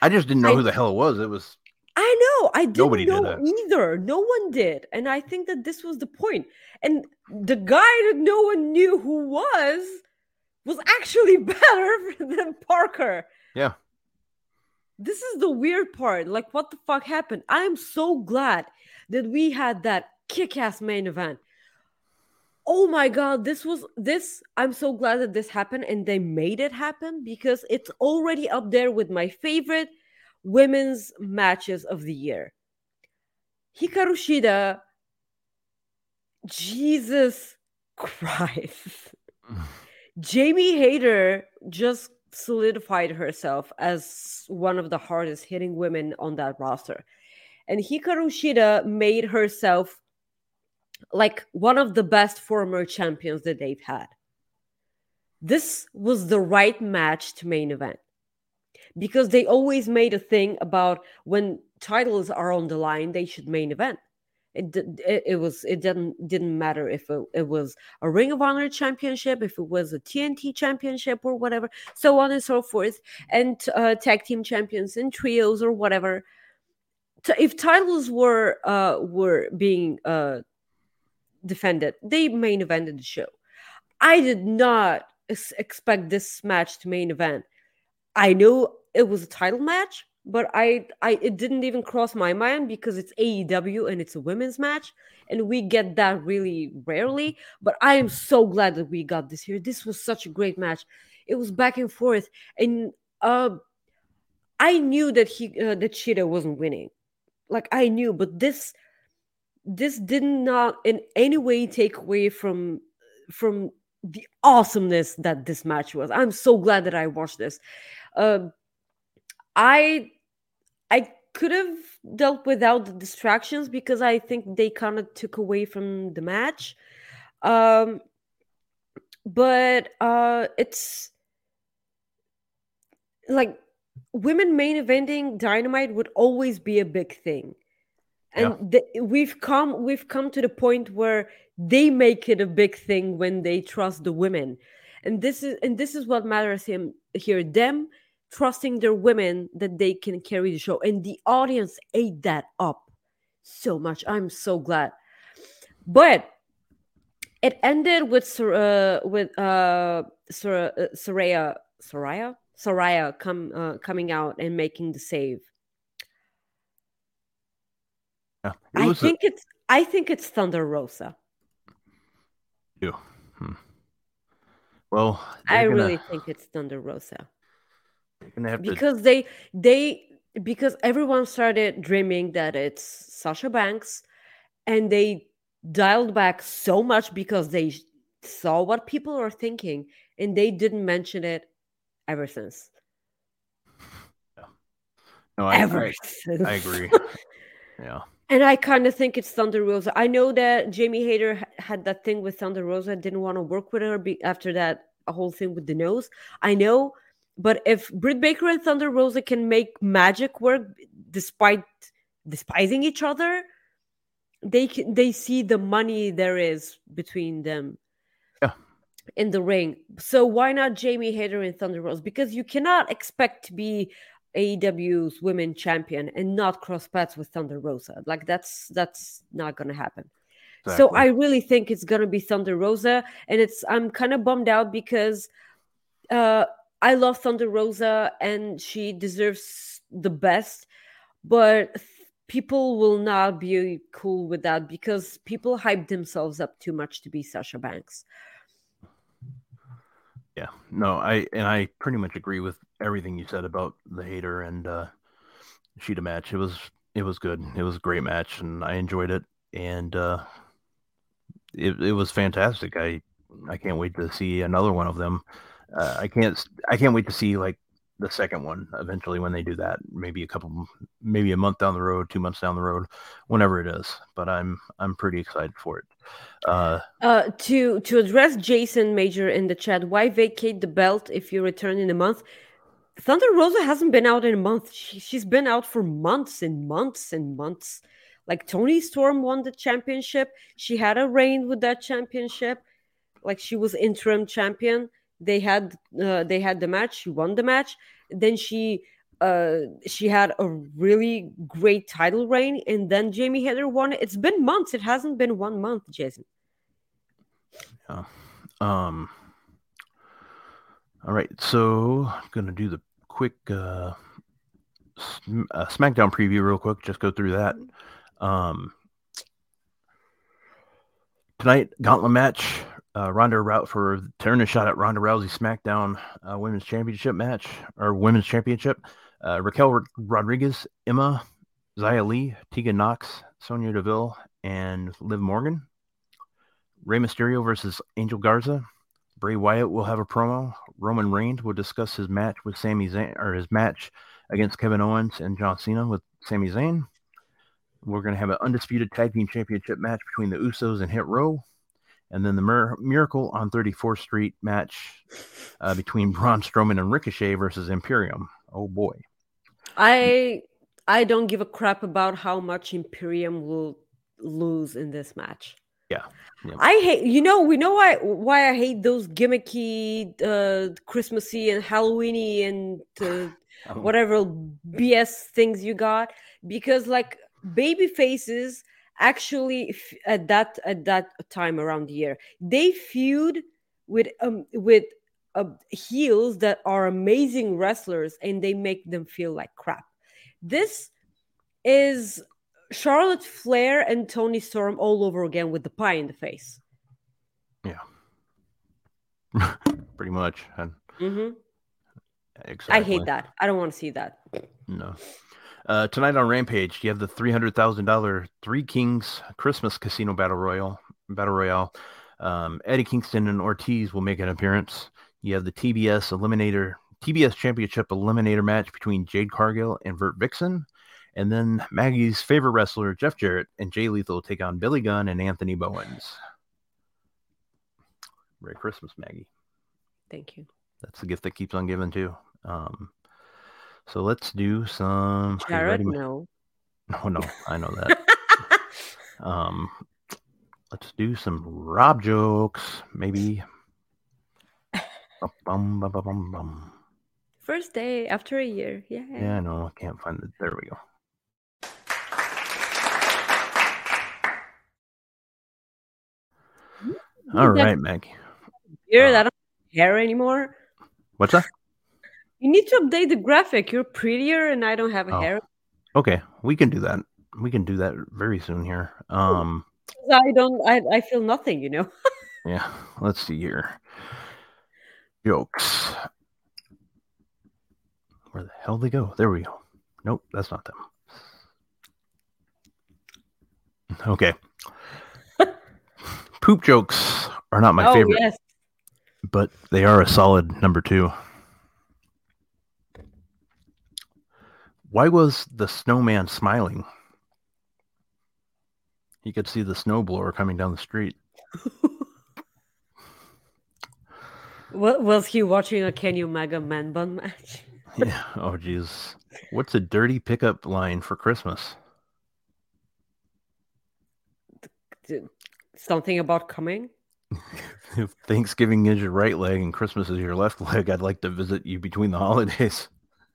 I just didn't know I- who the hell it was. It was I know. I didn't Nobody did know that. either. No one did. And I think that this was the point. And the guy that no one knew who was was actually better than Parker. Yeah. This is the weird part. Like, what the fuck happened? I am so glad that we had that kick ass main event. Oh my god, this was this. I'm so glad that this happened and they made it happen because it's already up there with my favorite women's matches of the year. Hikaru Shida, Jesus Christ. Jamie Hayter just solidified herself as one of the hardest hitting women on that roster. And Hikaru Shida made herself like one of the best former champions that they've had. This was the right match to main event because they always made a thing about when titles are on the line, they should main event. It, it, it was it didn't didn't matter if it, it was a Ring of Honor championship, if it was a TNT championship or whatever, so on and so forth, and uh, tag team champions and trios or whatever. T- if titles were uh, were being uh, defended, they main evented the show. I did not ex- expect this match to main event. I know it was a title match, but I, I it didn't even cross my mind because it's AEW and it's a women's match, and we get that really rarely. But I am so glad that we got this here. This was such a great match. It was back and forth, and uh, I knew that he uh, that Shida wasn't winning. Like I knew, but this this did not in any way take away from from the awesomeness that this match was. I'm so glad that I watched this. Um, I I could have dealt without the distractions because I think they kind of took away from the match. Um, but uh, it's like women main eventing dynamite would always be a big thing. And the, we've come we've come to the point where they make it a big thing when they trust the women. And this is and this is what matters him here them trusting their women that they can carry the show. And the audience ate that up so much. I'm so glad. But it ended with uh, with uh, Sor- uh Saraya Saraya Saraya come uh, coming out and making the save yeah. I was a- think it's I think it's Thunder Rosa. you. Hmm. Well, I gonna- really think it's Thunder Rosa because they they because everyone started dreaming that it's Sasha Banks, and they dialed back so much because they saw what people are thinking, and they didn't mention it ever since. No, I, ever I, since. I agree. yeah. And I kind of think it's Thunder Rosa. I know that Jamie Hayter had that thing with Thunder Rosa, and didn't want to work with her after that whole thing with the nose. I know, but if Britt Baker and Thunder Rosa can make magic work despite despising each other, they can, they see the money there is between them. In the ring. So why not Jamie Hayter and Thunder Rose? Because you cannot expect to be AEW's women champion and not cross paths with Thunder Rosa. Like that's that's not gonna happen. So I really think it's gonna be Thunder Rosa, and it's I'm kind of bummed out because uh I love Thunder Rosa and she deserves the best, but people will not be cool with that because people hype themselves up too much to be Sasha Banks. Yeah, no, I and I pretty much agree with everything you said about the Hayter and uh Shida match. It was it was good. It was a great match, and I enjoyed it, and uh it it was fantastic. I I can't wait to see another one of them. Uh, I can't I can't wait to see like the second one eventually when they do that. Maybe a couple, maybe a month down the road, two months down the road, whenever it is. But I'm I'm pretty excited for it. Uh, Uh, to to address Jason Major in the chat, why vacate the belt if you return in a month? Thunder Rosa hasn't been out in a month. She, she's been out for months and months and months. Like Toni Storm won the championship. She had a reign with that championship. Like she was interim champion. They had uh, they had the match. She won the match. Then she uh she had a really great title reign, and then Jamie Hayter won it. It's been months. It hasn't been one month, Jason. Yeah. Um. All right, so I'm gonna do the quick uh, Sm- uh, SmackDown preview real quick. Just go through that. Um. Tonight, gauntlet match. Uh, Ronda Rout for turn a shot at Ronda Rousey SmackDown uh, Women's Championship match or Women's Championship. Uh, Raquel Rod- Rodriguez, Emma, Xia Li, Tegan Knox, Sonya Deville, and Liv Morgan. Rey Mysterio versus Angel Garza. Bray Wyatt will have a promo. Roman Reigns will discuss his match with Sami Zayn or his match against Kevin Owens and John Cena with Sami Zayn. We're going to have an undisputed tag team championship match between the Usos and Hit Row. And then the Mir- Miracle on 34th Street match uh, between Braun Strowman and Ricochet versus Imperium. Oh boy. I I don't give a crap about how much Imperium will lose in this match. Yeah. Yeah. I hate you know, we know why why I hate those gimmicky uh Christmassy and Halloweeny and uh, Oh, whatever BS things you got because like baby faces actually at that at that time around the year they feud with um with uh, heels that are amazing wrestlers and they make them feel like crap this is Charlotte Flair and Toni Storm all over again with the pie in the face yeah, Pretty much. And hmm exactly. I hate that I don't want to see that No. Uh, tonight on Rampage, you have the three hundred thousand dollar Three Kings Christmas Casino Battle Royal. Battle Royale. Um, Eddie Kingston and Ortiz will make an appearance. You have the TBS Eliminator TBS Championship Eliminator match between Jade Cargill and Vert Vixen, and then Maggie's favorite wrestler Jeff Jarrett and Jay Lethal will take on Billy Gunn and Anthony Bowens. Merry Christmas, Maggie thank you that's the gift that keeps on giving too. Um, so let's do some. Jarrett no No, no, I know that. um, let's do some Rob jokes, maybe. Bum, bum, bum, first day after a year yeah Yeah, I know. I can't find it. There we go. All right, Maggie. You're Uh, that I don't have hair anymore. What's that? You need to update the graphic. You're prettier, and I don't have a Oh. hair. Okay, we can do that. We can do that very soon here. Um, I don't. I, I feel nothing. You know. Yeah, let's see here. Jokes. Where the hell they go? There we go. Nope, that's not them. Okay. Poop jokes are not my oh favorite, yes. but they are a solid number two. Why was the snowman smiling? He could see the snowblower coming down the street. Wa- was he watching a Kenny Omega man bun match? Yeah. Oh, jeez. What's a dirty pickup line for Christmas? Something about coming. if Thanksgiving is your right leg and Christmas is your left leg, I'd like to visit you between the holidays.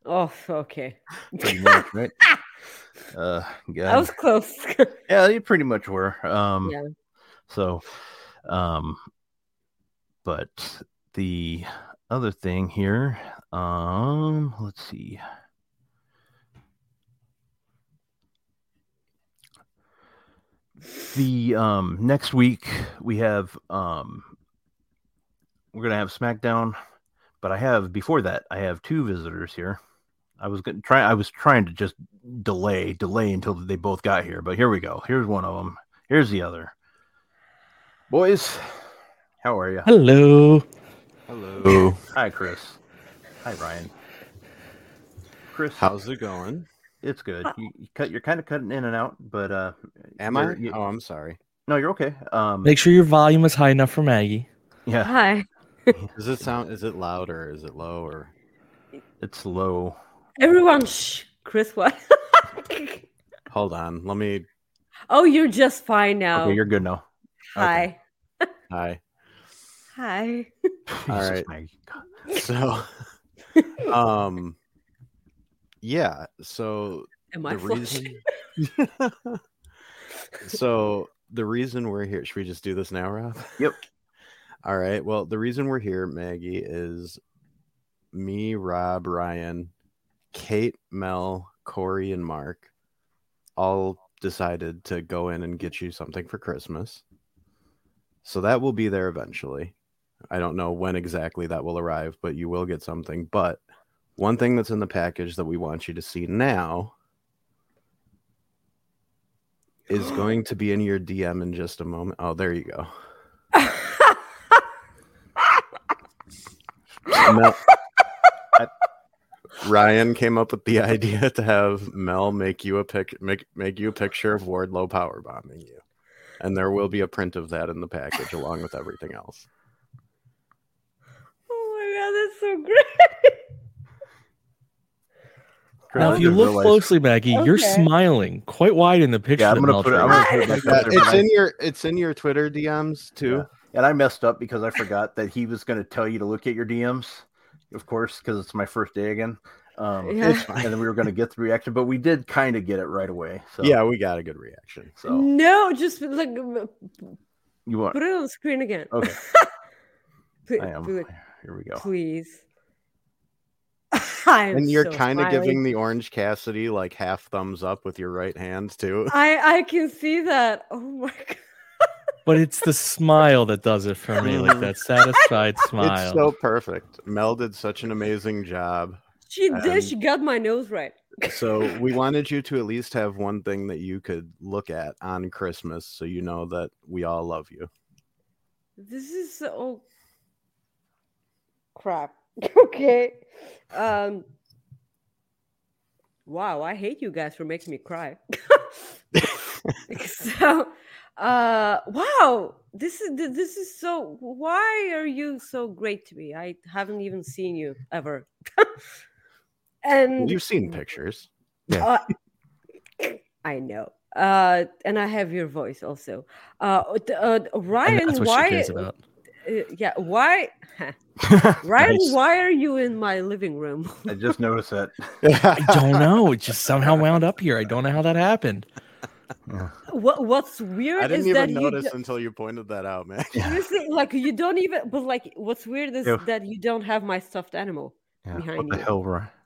Oh, okay. Pretty much, right? Uh, That God. was close. yeah, you pretty much were. Um, yeah. So, um, but the other thing here, um, let's see. The um next week we have um we're gonna have SmackDown, but I have before that I have two visitors here. I was gonna try. I was trying to just delay, delay until they both got here, but here we go. Here's one of them. Here's the other. Boys, how are you? Hello. Hello. Hi, Chris. Hi, Ryan. Chris, How's it going? it's good. You, you cut. You're kind of cutting in and out, but uh, Am I? you're- Oh, I'm sorry. no, you're okay. Um, Make sure your volume is high enough for Maggie. yeah, Hi. Does it sound? Is it loud or is it low or? it's low. Everyone, shh. Chris, what? Hold on. Let me. oh, you're just fine now. Okay, you're good now. Hi. Hi. Hi. All Jesus, right. Maggie. God. So, um, yeah. So Am I the flushing? reason. so the reason we're here. Should we just do this now, Rob? Yep. All right. Well, the reason we're here, Maggie, is me, Rob, Ryan, Kate, Mel, Corey, and Mark all decided to go in and get you something for Christmas. So that will be there eventually. I don't know when exactly that will arrive, but you will get something. But one thing that's in the package that we want you to see now is going to be in your DM in just a moment. Oh, there you go. Mel, Ryan came up with the idea to have Mel make you a pic, make make you a picture of Wardlow power bombing you, and there will be a print of that in the package along with everything else. oh my god, that's so great. Now, if you look realize- closely, Maggie, you're smiling quite wide in the picture. yeah, I'm gonna put it. I'm gonna put it back Yeah, it's but in your it's in your Twitter DMs too. Yeah. and I messed up because I forgot that he was going to tell you to look at your DMs, of course, because it's my first day again. Um, Yeah. It's fine. and then we were going to get the reaction, but we did kind of get it right away. So Yeah, we got a good reaction. so No, just like you want? put it on the screen again. Okay, Pl- I am. pl- Here we go. Please. I'm And you're so kind of giving the Orange Cassidy like half thumbs up with your right hand too. I I can see that. Oh my god. But it's the smile that does it for me, like that satisfied smile. It's so perfect. Mel did such an amazing job. She did. And- She got my nose right. So we wanted you to at least have one thing that you could look at on Christmas so you know that we all love you. This is so crap. okay. Um Wow, I hate you guys for making me cry. so uh wow, this is this is so why are you so great to me? I haven't even seen you ever. and You've seen pictures. uh, I know. Uh, and I have your voice also. Uh, t- uh, Ryan, that's what why? she cares about. uh, yeah, why? Ryan, Nice. why are you in my living room? I just noticed that. I don't know. It just somehow wound up here. I don't know how that happened. what What's weird I didn't is that even you notice until you pointed that out, man. seriously, like you don't even. But like, what's weird is Ew. that you don't have my stuffed animal. Yeah, Behind what the you. hell, Ryan?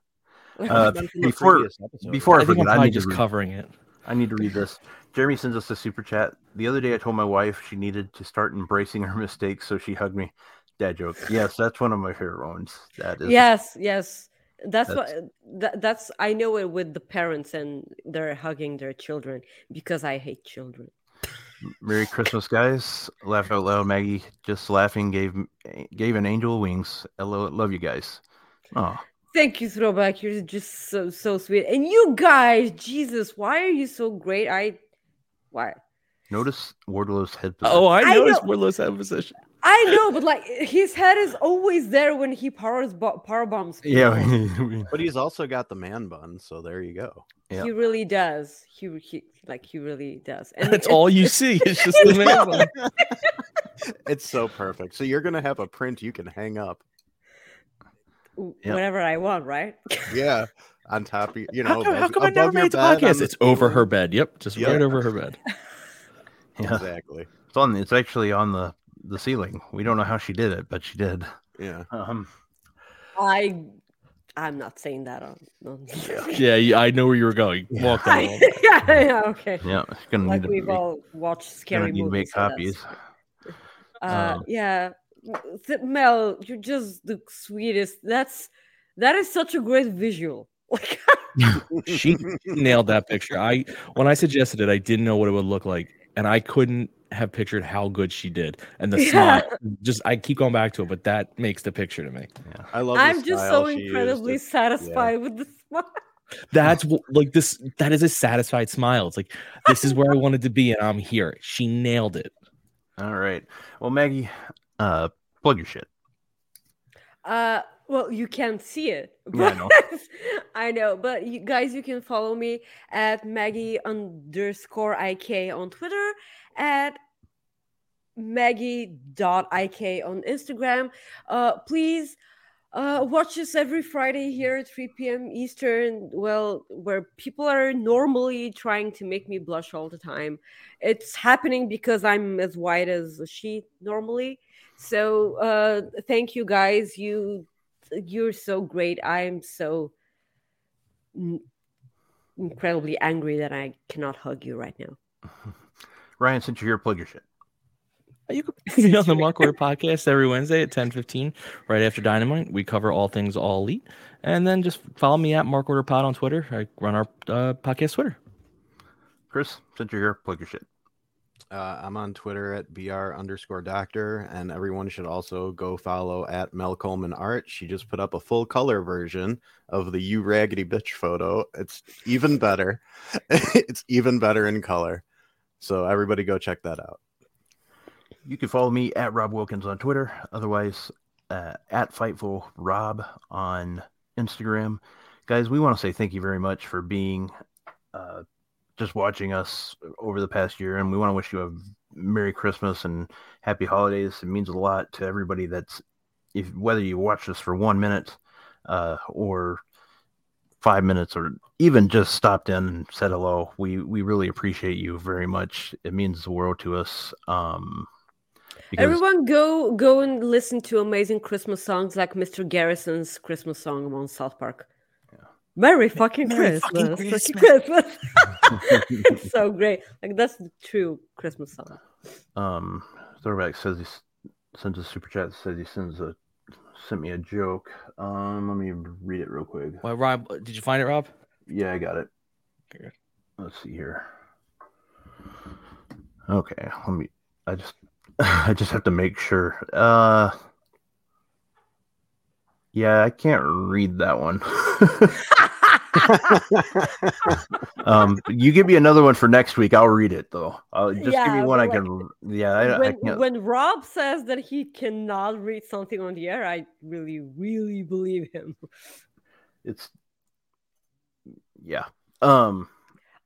Uh, before episode. before I, I think I'm forget, I probably need, just covering it. I need to read this. Jeremy sends us a super chat. The other day, I told my wife she needed to start embracing her mistakes, so she hugged me. Dad joke. Yes, that's one of my favorite ones. That is. yes, yes. That's, That's- what that, uh, that's I know it with the parents and they're hugging their children because I hate children. Merry Christmas, guys! Laugh out loud. Maggie just laughing gave gave an angel wings. Hello, love you guys. Oh, Thank you, Throwback. You're just so so sweet. And you guys, Jesus, why are you so great? I why? notice Wardlow's head. position. Oh, I I noticed know- Willow's head position. I know, but like his head is always there when he powers bo- power bombs. people. yeah. But he's also got the man bun, so there you go. Yeah. He really does. He, he like he really does. And That's it- all you see. It's just the man. bun. it's so perfect. So you're gonna have a print you can hang up. Yep. Whatever I want, right? Yeah, on top of you, you How know, come, how above- come I never above your made the bed podcast? It's over her bed. Yep, just Yeah. right over her bed. Yeah, Exactly. it's on. It's actually on the the ceiling. We don't know how she did it, but she did. Yeah. Um, I I'm not saying that on. on... Yeah, yeah, I know where you were going. Walk down. yeah, yeah, okay. yeah, gonna Like need we've make, all watched scary need to make movies. copies. Uh, Um, yeah, Mel, you're just the sweetest. That's that is such a great visual. Like, She nailed that picture. I when I suggested it, I didn't know what it would look like, and I couldn't have pictured how good she did. And the Yeah. smile, just I keep going back to it, but that makes the picture to me. I love. the I'm just so she used. incredibly It's- satisfied with the smile. That's wh- like this. That is a satisfied smile. It's like this is where I wanted to be, and I'm here. She nailed it. All right. Well, Maggie, uh, plug your shit. Uh, well, you can't see it. Yeah, I know. but- I know, but you guys, you can follow me at Maggie underscore IK on Twitter, at Maggie.ik on Instagram. Uh, please uh, watch us every Friday here at 3 p.m. Eastern. Well, where people are normally trying to make me blush all the time. It's happening because I'm as white as a sheet normally. So uh, thank you guys. You you're so great. I'm so n- incredibly angry that I cannot hug you right now. Ryan, since you're here, plug your shit. You can be on the Mark Order podcast every Wednesday at 10 15, right after Dynamite. We cover all things all elite. And then just follow me at Mark Order Pod on Twitter. I run our uh, podcast Twitter. Chris, since you're here, plug your shit. Uh, I'm on Twitter at br underscore doctor, and everyone should also go follow at Mel Coleman Art. She just put up a full color version of the "You Raggedy Bitch" photo. It's even better. it's even better in color. So everybody go check that out. You can follow me at Rob Wilkins on Twitter. Otherwise, uh, at Fightful Rob on Instagram. Guys, we want to say thank you very much for being uh, just watching us over the past year, and we want to wish you a Merry Christmas and Happy Holidays. It means a lot to everybody that's if whether you watch us for one minute uh, or five minutes or even just stopped in and said hello. We we really appreciate you very much. It means the world to us. Um, because- Everyone, go go and listen to amazing Christmas songs like Mr. Garrison's Christmas song on South Park. Merry fucking Merry Christmas! fucking fucking Christmas. it's so great. Like that's the true Christmas song. Um, Throwback says he s- sends a super chat. Says he sends a sent me a joke. Um, let me read it real quick. Well, Rob, did you find it, Rob? Yeah, I got it. Okay. Let's see here. Okay, let me. I just, I just have to make sure. Uh, yeah, I can't read that one. um, you give me another one for next week. I'll read it though. I'll just give me Yeah, one I can. Yeah, I, I when, can't. when Rob says that he cannot read something on the air, I really, really believe him. It's yeah. Um,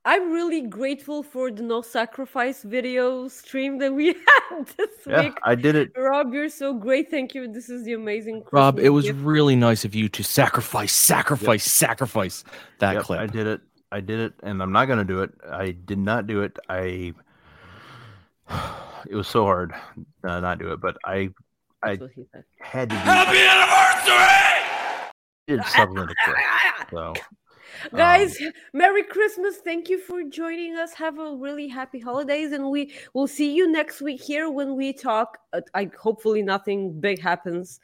I'm really grateful for the no sacrifice video stream that we had this yeah, week. I did it. Rob, you're so great. Thank you. This is the amazing. Rob, it was gift. really nice of you to sacrifice, sacrifice, sacrifice that Yep, clip. I did it. I did it, and I'm not gonna do it. I did not do it. I. It was so hard uh, not do it, but I I- what he said. had to do Happy anniversary! did something to quit. So Guys, Merry Christmas. Thank you for joining us. Have a really happy holidays and we will see you next week here when we talk uh, I hopefully nothing big happens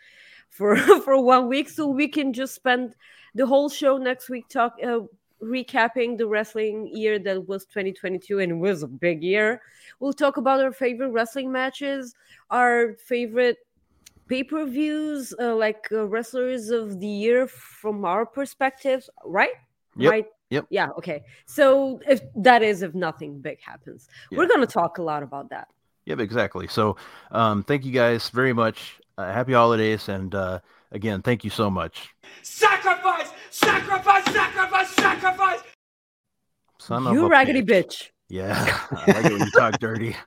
for for one week so we can just spend the whole show next week talk uh, recapping the wrestling year that was 2022 and was a big year. We'll talk about our favorite wrestling matches, our favorite pay-per-views uh, like uh, wrestlers of the year from our perspectives, right? Yep, Right? yep. Yeah, okay. So if that is if nothing big happens. We're going to talk a lot about that. Yep, exactly. So, um, thank you guys very much. Uh, happy holidays, and uh, again, thank you so much. Sacrifice! Sacrifice! Sacrifice! Sacrifice! Son of you a raggedy bitch. bitch. Yeah, I like it when you talk dirty.